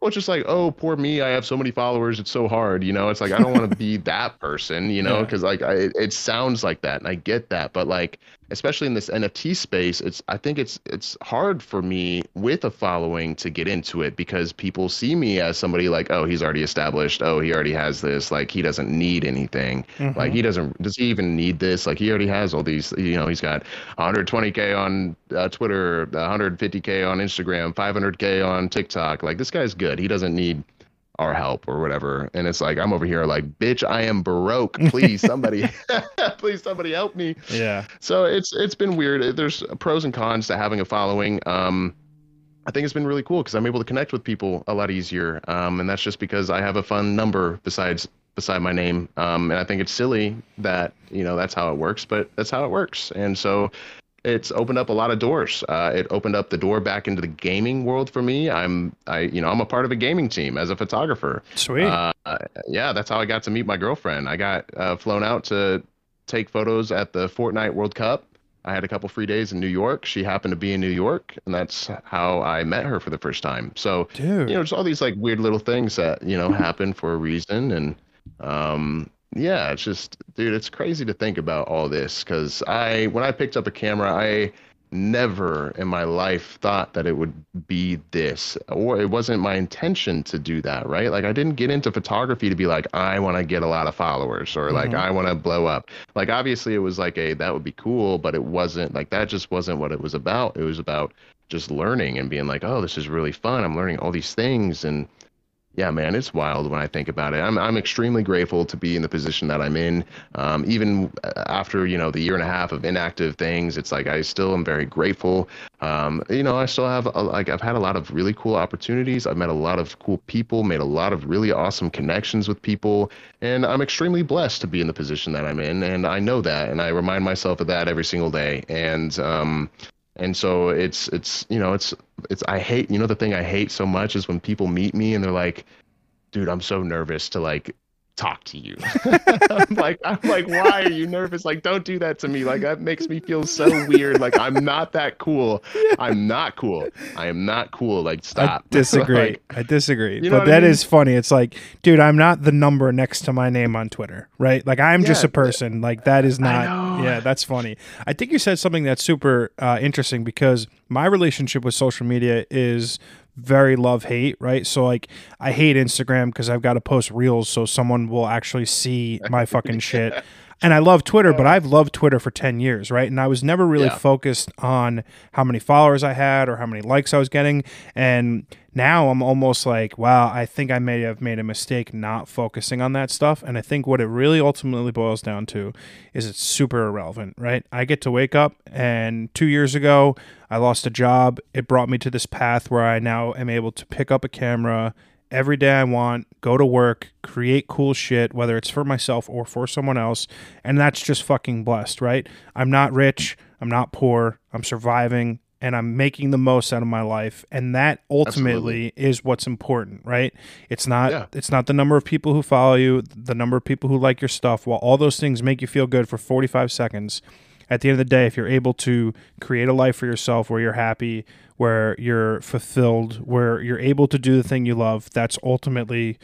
well it's just like oh poor me i have so many followers it's so hard you know it's like i don't want to be that person you know Yeah. because like I, it sounds like that and i get that but like especially in this nft space it's i think it's it's hard for me with a following to get into it because people see me as somebody like oh he's already established. Oh he already has this. Like he doesn't need anything. Mhm. like he doesn't does he even need this? Like he already has all these you know he's got 120k on uh, twitter 150k on instagram 500k on tiktok. Like this guy's good. He doesn't need our help or whatever. And it's like i'm over here like bitch i am broke. Please somebody please somebody help me. Yeah. So it's it's been weird. There's pros and cons to having a following. Um I think it's been really cool because I'm able to connect with people a lot easier, um, and that's just because I have a fun number besides beside my name. Um, and I think it's silly that you know that's how it works, but that's how it works. And so it's opened up a lot of doors. Uh, it opened up the door back into the gaming world for me. I'm I you know I'm a part of a gaming team as a photographer. sweet Uh, yeah, that's how I got to meet my girlfriend. I got uh, flown out to take photos at the Fortnite World Cup. I had a couple free days in New York. She happened to be in New York, and that's how I met her for the first time. So, dude you know, just all these like weird little things that you know happen for a reason, and um, yeah, it's just, dude, it's crazy to think about all this because I, when I picked up a camera, I never in my life thought that it would be this or it wasn't my intention to do that right? Like i didn't get into photography to be like i want to get a lot of followers or like Mhm. i want to blow up. Like obviously it was like a that would be cool but it wasn't like that just wasn't what it was about. It was about just learning and being like oh this is really fun. I'm learning all these things and yeah, man, it's wild when I think about it. I'm I'm extremely grateful to be in the position that I'm in. Um, even after you know the year and a half of inactive things, it's like I still am very grateful. Um, you know, I still have a, like I've had a lot of really cool opportunities. I've met a lot of cool people, made a lot of really awesome connections with people, and I'm extremely blessed to be in the position that I'm in. And I know that, and I remind myself of that every single day. And um, and so it's it's you know it's it's I hate you know the thing I hate so much is when people meet me and they're like, dude, I'm so nervous to like talk to you. I'm like I'm like, why are you nervous? Like, don't do that to me. Like that makes me feel so weird. Like I'm not that cool. I'm not cool. I am not cool. Like stop. I disagree. Like, I disagree. you know but what I mean? is funny. It's like, dude, I'm not the number next to my name on Twitter, right? Like I'm just a person. Like that is not. Yeah, that's funny. I think you said something that's super uh, interesting because my relationship with social media is very love hate, right? So like I hate Instagram because I've got to post reels so someone will actually see my fucking shit. And I love Twitter, but oh. I've loved Twitter for 10 years, right? And I was never really Yeah. focused on how many followers I had or how many likes I was getting. And now I'm almost like, wow, I think I may have made a mistake not focusing on that stuff. And I think what it really ultimately boils down to is it's super irrelevant, right? I get to wake up, and two years ago, I lost a job. It brought me to this path where I now am able to pick up a camera every day I want, go to work, create cool shit, whether it's for myself or for someone else. And that's just fucking blessed, right? I'm not rich. I'm not poor. I'm surviving. And I'm making the most out of my life and that ultimately Absolutely. is what's important, right? It's not yeah. it's not the number of people who follow you, the number of people who like your stuff. While all those things make you feel good for 45 seconds, at the end of the day, if you're able to create a life for yourself where you're happy, where you're fulfilled, where you're able to do the thing you love, that's ultimately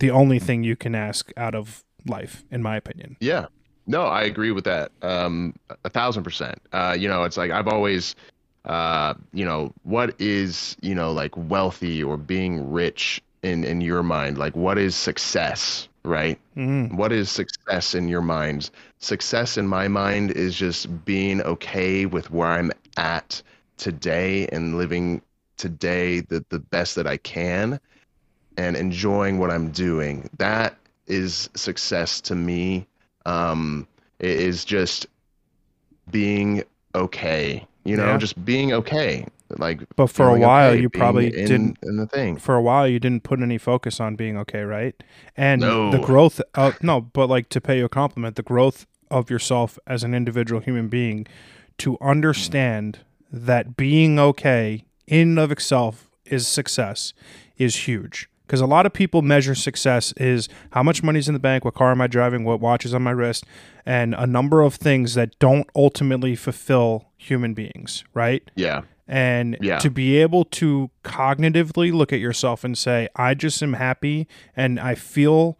the only thing you can ask out of life, in my opinion. Yeah. No, I agree with that. Um, a thousand percent. Uh, you know, it's like I've always, uh, you know, what is, you know, like wealthy or being rich in in your mind? Like, what is success? Right? Mm. What is success in your mind? Success in my mind is just being okay with where I'm at today and living today the, the best that I can and enjoying what I'm doing. That is success to me. Um, it is just being okay, you know, yeah. just being okay. Like, but for a while, okay, you probably in, didn't. In the thing, for a while, you didn't put any focus on being okay, right? And no. the growth, of, no, but like to pay you a compliment, the growth of yourself as an individual human being to understand that being okay in and of itself is success is huge because a lot of people measure success is how much money's in the bank, what car am I driving, what watch is on my wrist, and a number of things that don't ultimately fulfill human beings, right? Yeah. And yeah. to be able to cognitively look at yourself and say, I just am happy and I feel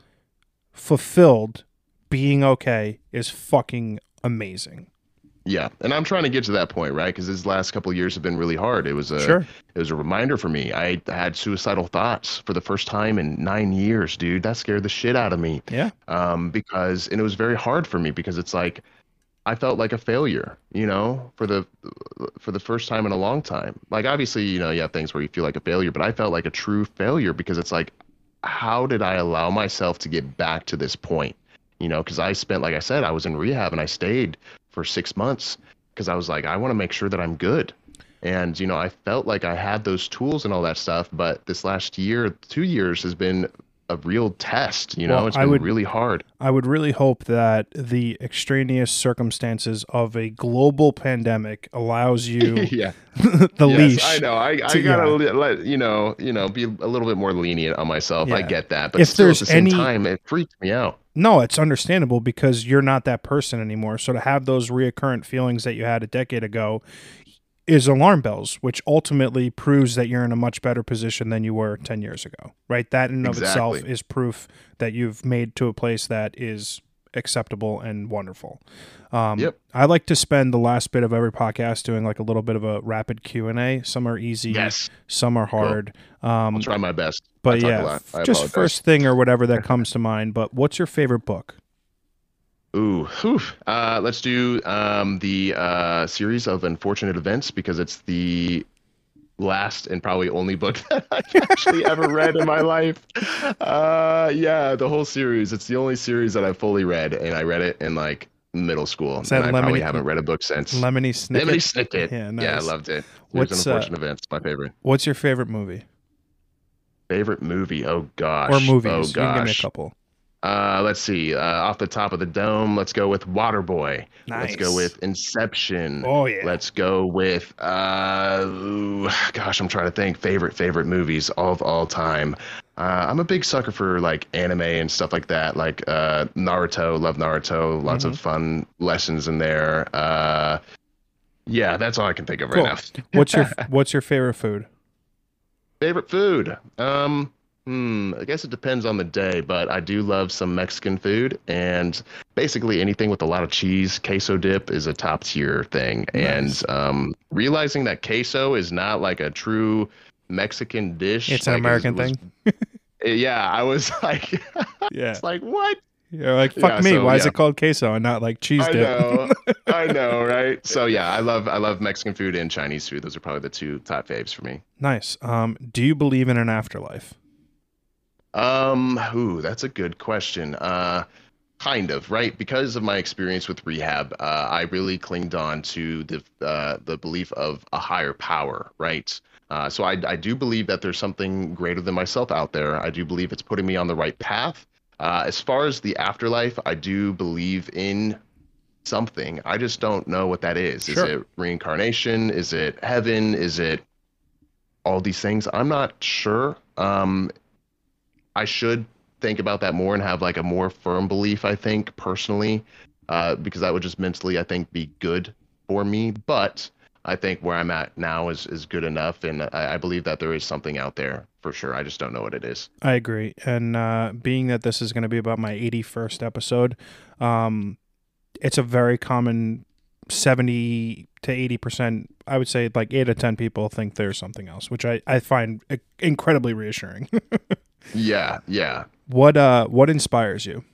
fulfilled being okay is fucking amazing. Yeah, and I'm trying to get to that point, right? Because these last couple years have been really hard. It was a sure. it was a reminder for me. I had suicidal thoughts for the first time in nine years, dude. That scared the shit out of me. Yeah. Um, because and it was very hard for me because it's like I felt like a failure, you know, for the for the first time in a long time. Like obviously, you know, you have things where you feel like a failure, but I felt like a true failure because it's like, how did I allow myself to get back to this point? You know, because I spent, like I said, I was in rehab and I stayed for six months because I was like, I want to make sure that I'm good. And, you know, I felt like I had those tools and all that stuff. But this last year, two years has been a real test. You know, well, it's been would, really hard. I would really hope that the extraneous circumstances of a global pandemic allows you yeah. the yes, leash. I know. I, to, I gotta yeah. let you know, you know, be a little bit more lenient on myself. Yeah. I get that, but if still, there's at the same any, time, it freaks me out. No, it's understandable because you're not that person anymore. So to have those reoccurrent feelings that you had a decade ago, is alarm bells, which ultimately proves that you're in a much better position than you were 10 years ago, right? That in and of exactly. itself is proof that you've made to a place that is acceptable and wonderful. Um, yep. I like to spend the last bit of every podcast doing like a little bit of a rapid Q and A. Some are easy, yes. Some are hard. Cool. Um, I'll try my best. But yeah, just first thing or whatever that comes to mind. But what's your favorite book? Ooh. Uh, let's do um, the uh, series of unfortunate events because it's the last and probably only book that I've actually ever read in my life. Uh, yeah, the whole series. It's the only series that I've fully read, and I read it in like middle school. and I probably haven't read a book since. Lemony Snicket. Lemony Snicket. Yeah, nice. yeah, I loved it. What's unfortunate uh, events? My favorite. What's your favorite movie? Favorite movie? Oh gosh. Or movies? Oh gosh. give me a couple. Uh, let's see. Uh, off the top of the dome, let's go with Waterboy. Nice. Let's go with Inception. Oh yeah. Let's go with uh, ooh, gosh, I'm trying to think. Favorite favorite movies of all time. Uh, I'm a big sucker for like anime and stuff like that. Like uh, Naruto, love Naruto. Lots mm-hmm. of fun lessons in there. Uh, yeah, that's all I can think of cool. right now. what's your What's your favorite food? Favorite food. Um, Hmm, I guess it depends on the day, but I do love some Mexican food and basically anything with a lot of cheese. Queso dip is a top tier thing. Nice. And um, realizing that queso is not like a true Mexican dish. It's an American was, thing. yeah, I was like, yeah, it's like what? You're like, fuck yeah, me. So, Why yeah. is it called queso and not like cheese dip? I know, I know, right? So yeah, I love I love Mexican food and Chinese food. Those are probably the two top faves for me. Nice. Um, do you believe in an afterlife? Um, ooh, that's a good question. Uh, kind of right because of my experience with rehab. Uh, I really clinged on to the uh, the belief of a higher power, right? Uh, so I, I do believe that there's something greater than myself out there. I do believe it's putting me on the right path. Uh, as far as the afterlife, I do believe in something. I just don't know what that is. Sure. Is it reincarnation? Is it heaven? Is it all these things? I'm not sure. Um, I should think about that more and have like a more firm belief, I think, personally, uh, because that would just mentally, I think, be good for me. But I think where I'm at now is, is good enough. And I, I believe that there is something out there for sure. I just don't know what it is. I agree. And uh, being that this is going to be about my 81st episode, um, it's a very common 70 to 80%. I would say like 8 to 10 people think there's something else, which I, I find incredibly reassuring. yeah, yeah. What uh what inspires you?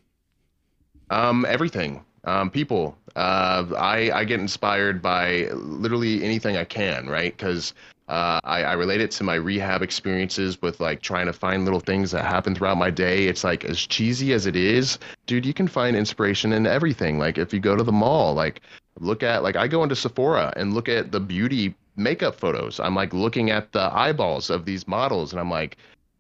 Um, everything. Um, people. Uh, I I get inspired by literally anything I can, right? Because uh, I, I relate it to my rehab experiences with like trying to find little things that happen throughout my day. It's like as cheesy as it is, dude, you can find inspiration in everything. Like if you go to the mall, like look at like I go into Sephora and look at the beauty makeup photos. I'm like looking at the eyeballs of these models and I'm like,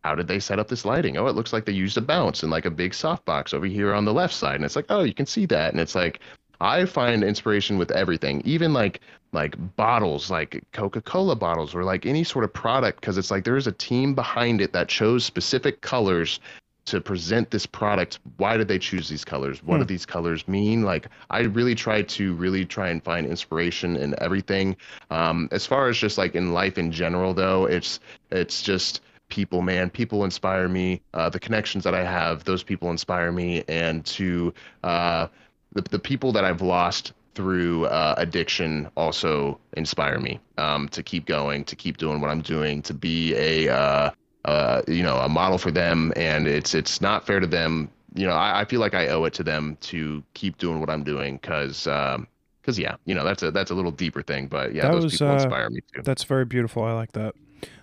how did they set up this lighting? Oh, it looks like they used a bounce and like a big softbox over here on the left side. And it's like, oh, you can see that. And it's like, I find inspiration with everything, even like like bottles, like Coca-Cola bottles or like any sort of product, because it's like there is a team behind it that chose specific colors to present this product. Why did they choose these colors? What hmm. do these colors mean? Like I really try to really try and find inspiration in everything. Um, as far as just like in life in general, though, it's it's just people man people inspire me uh, the connections that i have those people inspire me and to uh, the, the people that i've lost through uh, addiction also inspire me um, to keep going to keep doing what i'm doing to be a uh, uh, you know a model for them and it's it's not fair to them you know i, I feel like i owe it to them to keep doing what i'm doing because um, because yeah, you know that's a that's a little deeper thing, but yeah, that those was, people uh, inspire me too. That's very beautiful. I like that.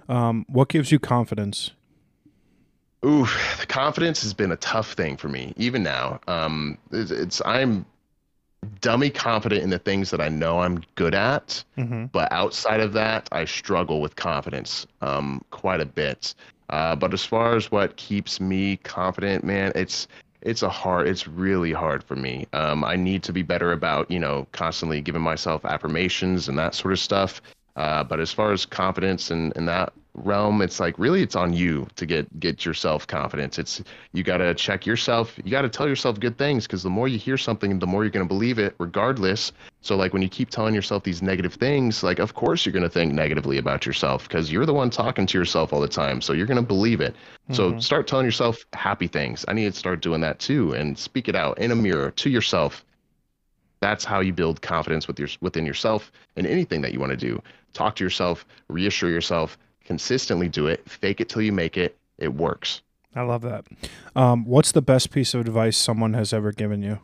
Um, what gives you confidence? Ooh, the confidence has been a tough thing for me, even now. Um, it's, it's I'm dummy confident in the things that I know I'm good at, mm-hmm. but outside of that, I struggle with confidence um, quite a bit. Uh, but as far as what keeps me confident, man, it's it's a hard it's really hard for me um, i need to be better about you know constantly giving myself affirmations and that sort of stuff uh, but as far as confidence and, and that realm, it's like really it's on you to get get yourself confidence. It's you got to check yourself. You got to tell yourself good things because the more you hear something, the more you're going to believe it, regardless. So like when you keep telling yourself these negative things, like of course you're going to think negatively about yourself because you're the one talking to yourself all the time. So you're going to believe it. Mm-hmm. So start telling yourself happy things. I need to start doing that too and speak it out in a mirror to yourself that's how you build confidence with your, within yourself in anything that you want to do. Talk to yourself, reassure yourself, consistently do it, fake it till you make it. It works. I love that. Um, what's the best piece of advice someone has ever given you?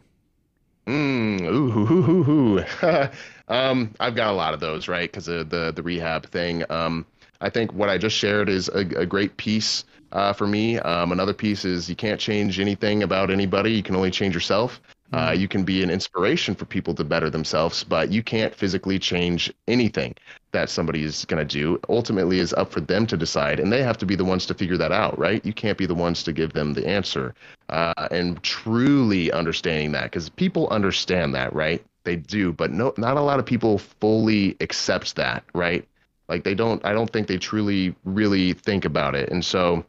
Mm, ooh, ooh, ooh, ooh. um, I've got a lot of those, right? Because of the the rehab thing. Um, I think what I just shared is a, a great piece uh, for me. Um, another piece is you can't change anything about anybody. You can only change yourself. Uh, mm-hmm. you can be an inspiration for people to better themselves, but you can't physically change anything that somebody is going to do. Ultimately, is up for them to decide, and they have to be the ones to figure that out, right? You can't be the ones to give them the answer. Uh, and truly understanding that, because people understand that, right? They do, but no, not a lot of people fully accept that, right? Like they don't. I don't think they truly, really think about it, and so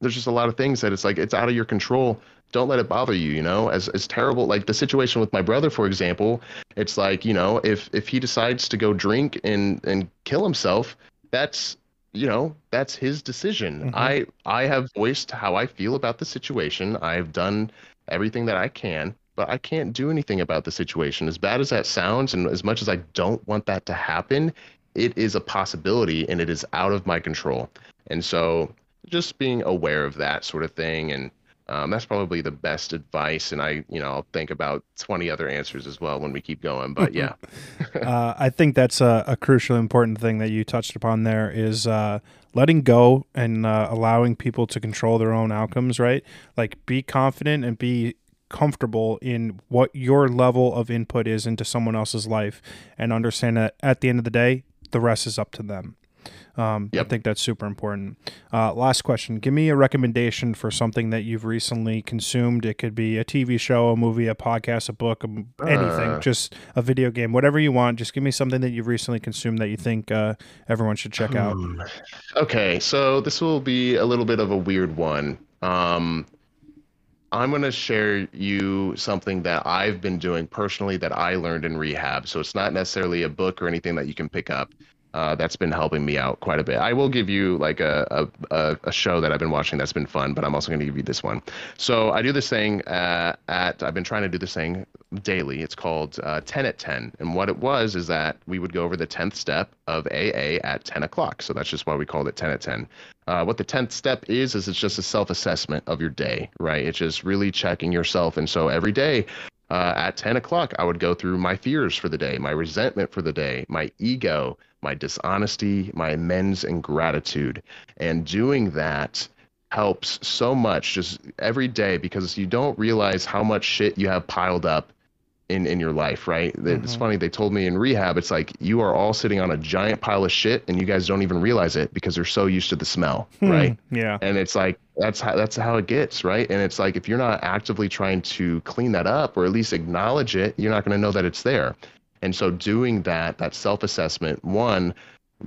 there's just a lot of things that it's like it's out of your control don't let it bother you you know? As as terrible like the situation with my brother for example it's like you know if if he decides to go drink and and kill himself that's you know that's his decision. Mm-hmm. i i have voiced how i feel about the situation. I've done everything that i can but i can't do anything about the situation. As bad as that sounds and as much as i don't want that to happen it is a possibility and it is out of my control. And so just being aware of that sort of thing and um, that's probably the best advice and i you know i'll think about 20 other answers as well when we keep going but yeah. Uh, i think that's a, a, crucial important thing that you touched upon there is uh, letting go and uh, allowing people to control their own outcomes right? Like be confident and be comfortable in what your level of input is into someone else's life and understand that at the end of the day the rest is up to them Um, Yep. I think that's super important. Uh, last question: Give me a recommendation for something that you've recently consumed. It could be a TV show, a movie, a podcast, a book, anything, Uh. just a video game, whatever you want. Just give me something that you've recently consumed that you think uh, everyone should check out. Hmm. Okay, so this will be a little bit of a weird one. Um, I'm going to share you something that I've been doing personally that I learned in rehab. So it's not necessarily a book or anything that you can pick up. Uh, that's been helping me out quite a bit. I will give you like a, a, a, show that I've been watching that's been fun, but I'm also going to give you this one. So I do this thing uh, at, I've been trying to do this thing daily. It's called uh, 10 at 10. And what it was is that we would go over the 10th step of AA at 10 o'clock. So that's just why we called it 10 at 10. Uh, what the 10th step is, is it's just a self assessment of your day, right? It's just really checking yourself. And so every day, uh, at 10 o'clock, I would go through my fears for the day, my resentment for the day, my ego, my dishonesty, my amends, and gratitude. And doing that helps so much just every day because you don't realize how much shit you have piled up in in your life, right? It's Mhm. funny they told me in rehab it's like you are all sitting on a giant pile of shit and you guys don't even realize it because you're so used to the smell, right? Hmm, Yeah. and it's like that's how that's how it gets right and it's like if you're not actively trying to clean that up or at least acknowledge it you're not going to know that it's there and so doing that that self-assessment one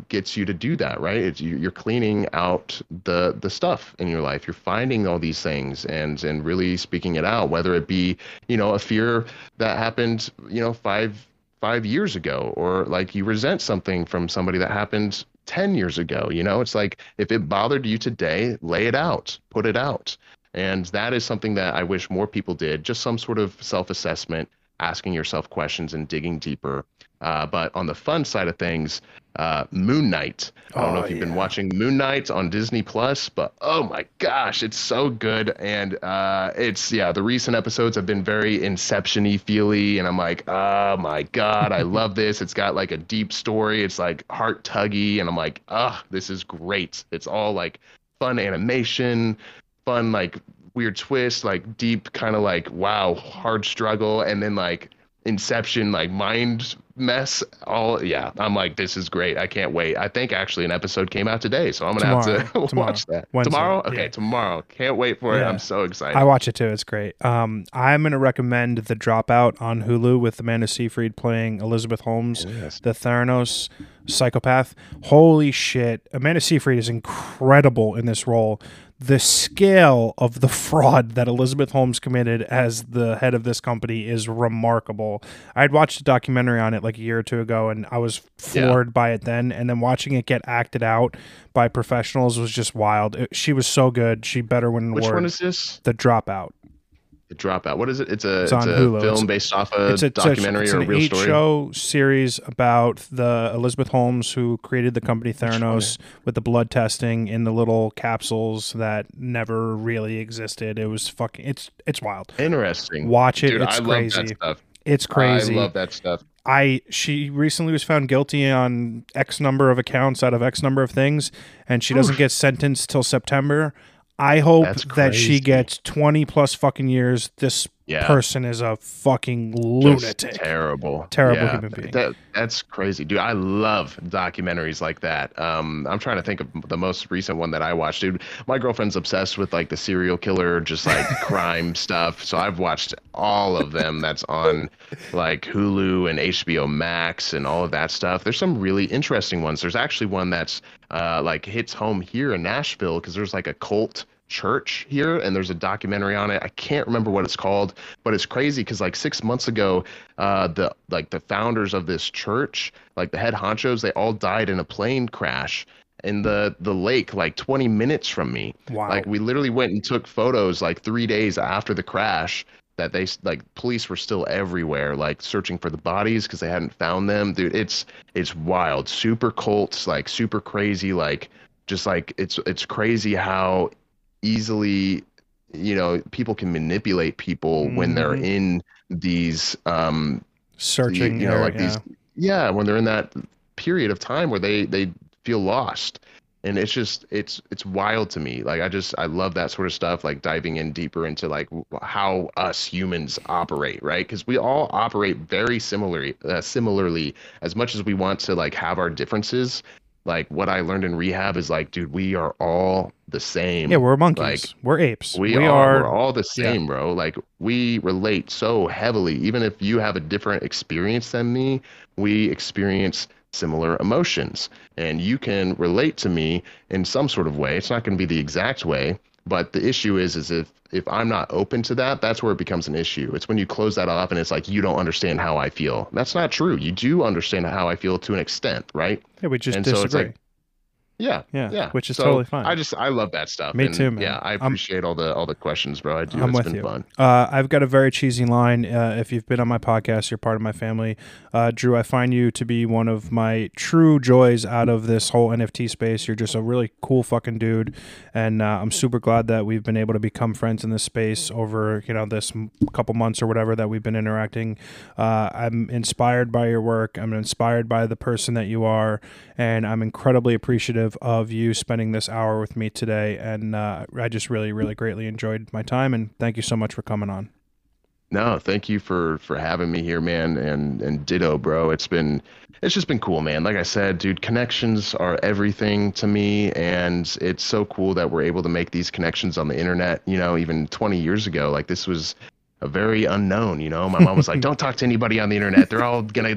gets you to do that right? It's you, you're cleaning out the the stuff in your life. You're finding all these things and and really speaking it out whether it be you know a fear that happened you know five five years ago or like you resent something from somebody that happened 10 years ago you know? It's like if it bothered you today lay it out put it out. And that is something that i wish more people did just some sort of self-assessment asking yourself questions and digging deeper. Uh, but on the fun side of things uh, moon knight. I don't know Oh, if you've yeah. been watching moon knight on disney plus but oh my gosh it's so good. And uh, it's yeah the recent episodes have been very inception-y feely and i'm like oh my god i love this. It's got like a deep story. It's like heart tuggy and i'm like ah this is great. It's all like fun animation fun like weird twist like deep kind of like wow hard struggle and then like inception like mind mess all yeah i'm like this is great i can't wait i think actually an episode came out today so i'm gonna have to Tomorrow. watch that Wednesday. tomorrow okay Yeah. tomorrow can't wait for it i'm so excited I watch it too. It's great. Um, I'm going to recommend The Dropout on Hulu with Amanda Seyfried playing Elizabeth Holmes, Yes. the Theranos psychopath. Holy shit. Amanda Seyfried is incredible in this role. The scale of the fraud that Elizabeth Holmes committed as the head of this company is remarkable. I had watched a documentary on it like a year or two ago and I was Yeah. floored by it then. And then watching it get acted out by professionals was just wild. It- she was so good. She better win an which award. one is this The Dropout. The dropout what is it it's a It's it's, a Hulu. film It's- based off a it's a documentary it's or a real story show series about the Elizabeth Holmes who created the company? Theranos with the blood testing in the little capsules that never really existed. It was fucking it's it's wild. interesting Watch it. dude it's i crazy. love that stuff It's crazy. i love that stuff I she recently was found guilty on X number of accounts out of X number of things, and she doesn't Oof. get sentenced till September. I hope that she gets twenty plus fucking years. This yeah. person is a fucking Just lunatic. terrible. Terrible Yeah, human being. that, that's crazy. Dude i love documentaries like that. Um i'm trying to think of the most recent one that i watched. Dude my girlfriend's obsessed with like the serial killer just like crime stuff. So i've watched all of them that's on like hulu and hbo max and all of that stuff. There's some really interesting ones. There's actually one that's uh like hits home here in nashville because there's like a cult church here and there's a documentary on it. I can't remember what it's called but it's crazy because like six months ago uh the like the founders of this church like the head honchos they all died in a plane crash in the the lake like 20 minutes from me. Wow. like we literally went and took photos like three days after the crash that they like police were still everywhere like searching for the bodies because they hadn't found them. Dude it's it's wild. Super cults like super crazy like just like it's it's crazy how easily you know people can manipulate people when they're Mhm. in these um searching you know area, like these yeah when they're in that period of time where they they feel lost. And it's just it's it's wild to me. Like i just i love that sort of stuff like diving in deeper into like how us humans operate right? Because we all operate very similarly uh, similarly as much as we want to like have our differences like what I learned in rehab is like, dude, we are all the same. Yeah, we're monkeys. Like, we're apes. we, are, we're all the same, bro. Like we relate so heavily. Even if you have a different experience than me, we experience similar emotions. And you can relate to me in some sort of way. It's not going to be the exact way, but the issue is is if if I'm not open to that, that's where it becomes an issue. It's when you close that off and it's like you don't understand how I feel. That's not true. You do understand how I feel to an extent, right? yeah, we just and so it's disagree. like- Yeah. yeah, Yeah. which is So, totally fine. I just I love that stuff. Me And, too, man. Yeah, I I'm- appreciate all the all the questions, bro. I do. I'm it's with been you. fun. Uh, I've got a very cheesy line. Uh, if you've been on my podcast, you're part of my family. Uh, Drue, I find you to be one of my true joys out of this whole NFT space. You're just a really cool fucking dude, and uh, I'm super glad that we've been able to become friends in this space over you know this m- couple months or whatever that we've been interacting. Uh, I'm inspired by your work. I'm inspired by the person that you are, and I'm incredibly appreciative of you spending this hour with me today. And uh, I just really, really greatly enjoyed my time. And thank you so much for coming on. No, thank you for for having me here, man, and and ditto, bro. It's been it's just been cool, man. Like I said, dude, connections are everything to me, and it's so cool that we're able to make these connections on the internet. You know, even 20 years ago, like this was a very unknown. You know, my mom was like, "Don't talk to anybody on the internet. They're all gonna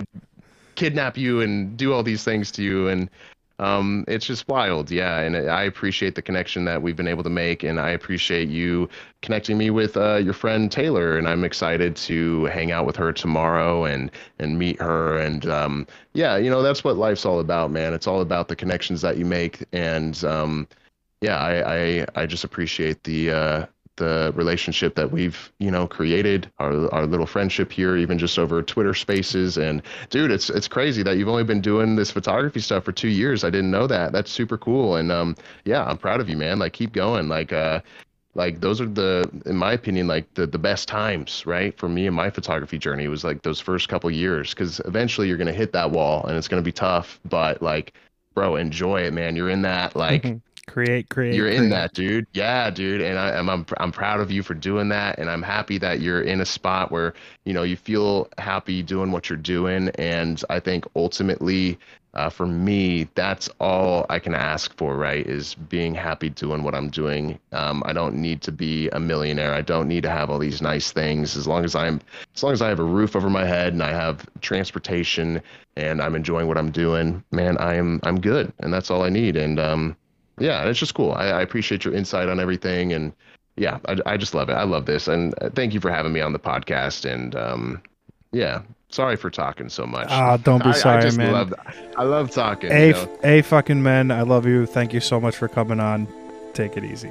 kidnap you and do all these things to you." And um, it's just wild, yeah. And I appreciate the connection that we've been able to make, and I appreciate you connecting me with uh, your friend Taylor, and I'm excited to hang out with her tomorrow and and meet her. And um, yeah, you know that's what life's all about, man. It's all about the connections that you make, and um, yeah, I, I I just appreciate the uh, the relationship that we've you know created, our our little friendship here, even just over Twitter Spaces. And dude, it's it's crazy that you've only been doing this photography stuff for two years. I didn't know that. That's super cool. And um, yeah, I'm proud of you, man. Like keep going. Like uh like those are the in my opinion like the the best times right for me and my photography journey was like those first couple years because eventually you're gonna hit that wall and it's gonna be tough but like bro enjoy it man you're in that like create, create. you're in that dude. Yeah dude. And I, I'm, I'm i'm proud of you for doing that. And i'm happy that you're in a spot where you know you feel happy doing what you're doing. And i think ultimately uh, for me that's all i can ask for right is being happy doing what i'm doing. Um, i don't need to be a millionaire. I don't need to have all these nice things. As long as i'm as long as i have a roof over my head and i have transportation and i'm enjoying what i'm doing man i'm i'm good. And that's all i need. And um yeah, it's just cool. I, I appreciate your insight on everything, and yeah, I, I just love it. I love this, and uh, thank you for having me on the podcast. And um, yeah, sorry for talking so much. Ah, don't be I, sorry, I man. Love, I love talking. A, you know? a fucking man. I love you. Thank you so much for coming on. Take it easy.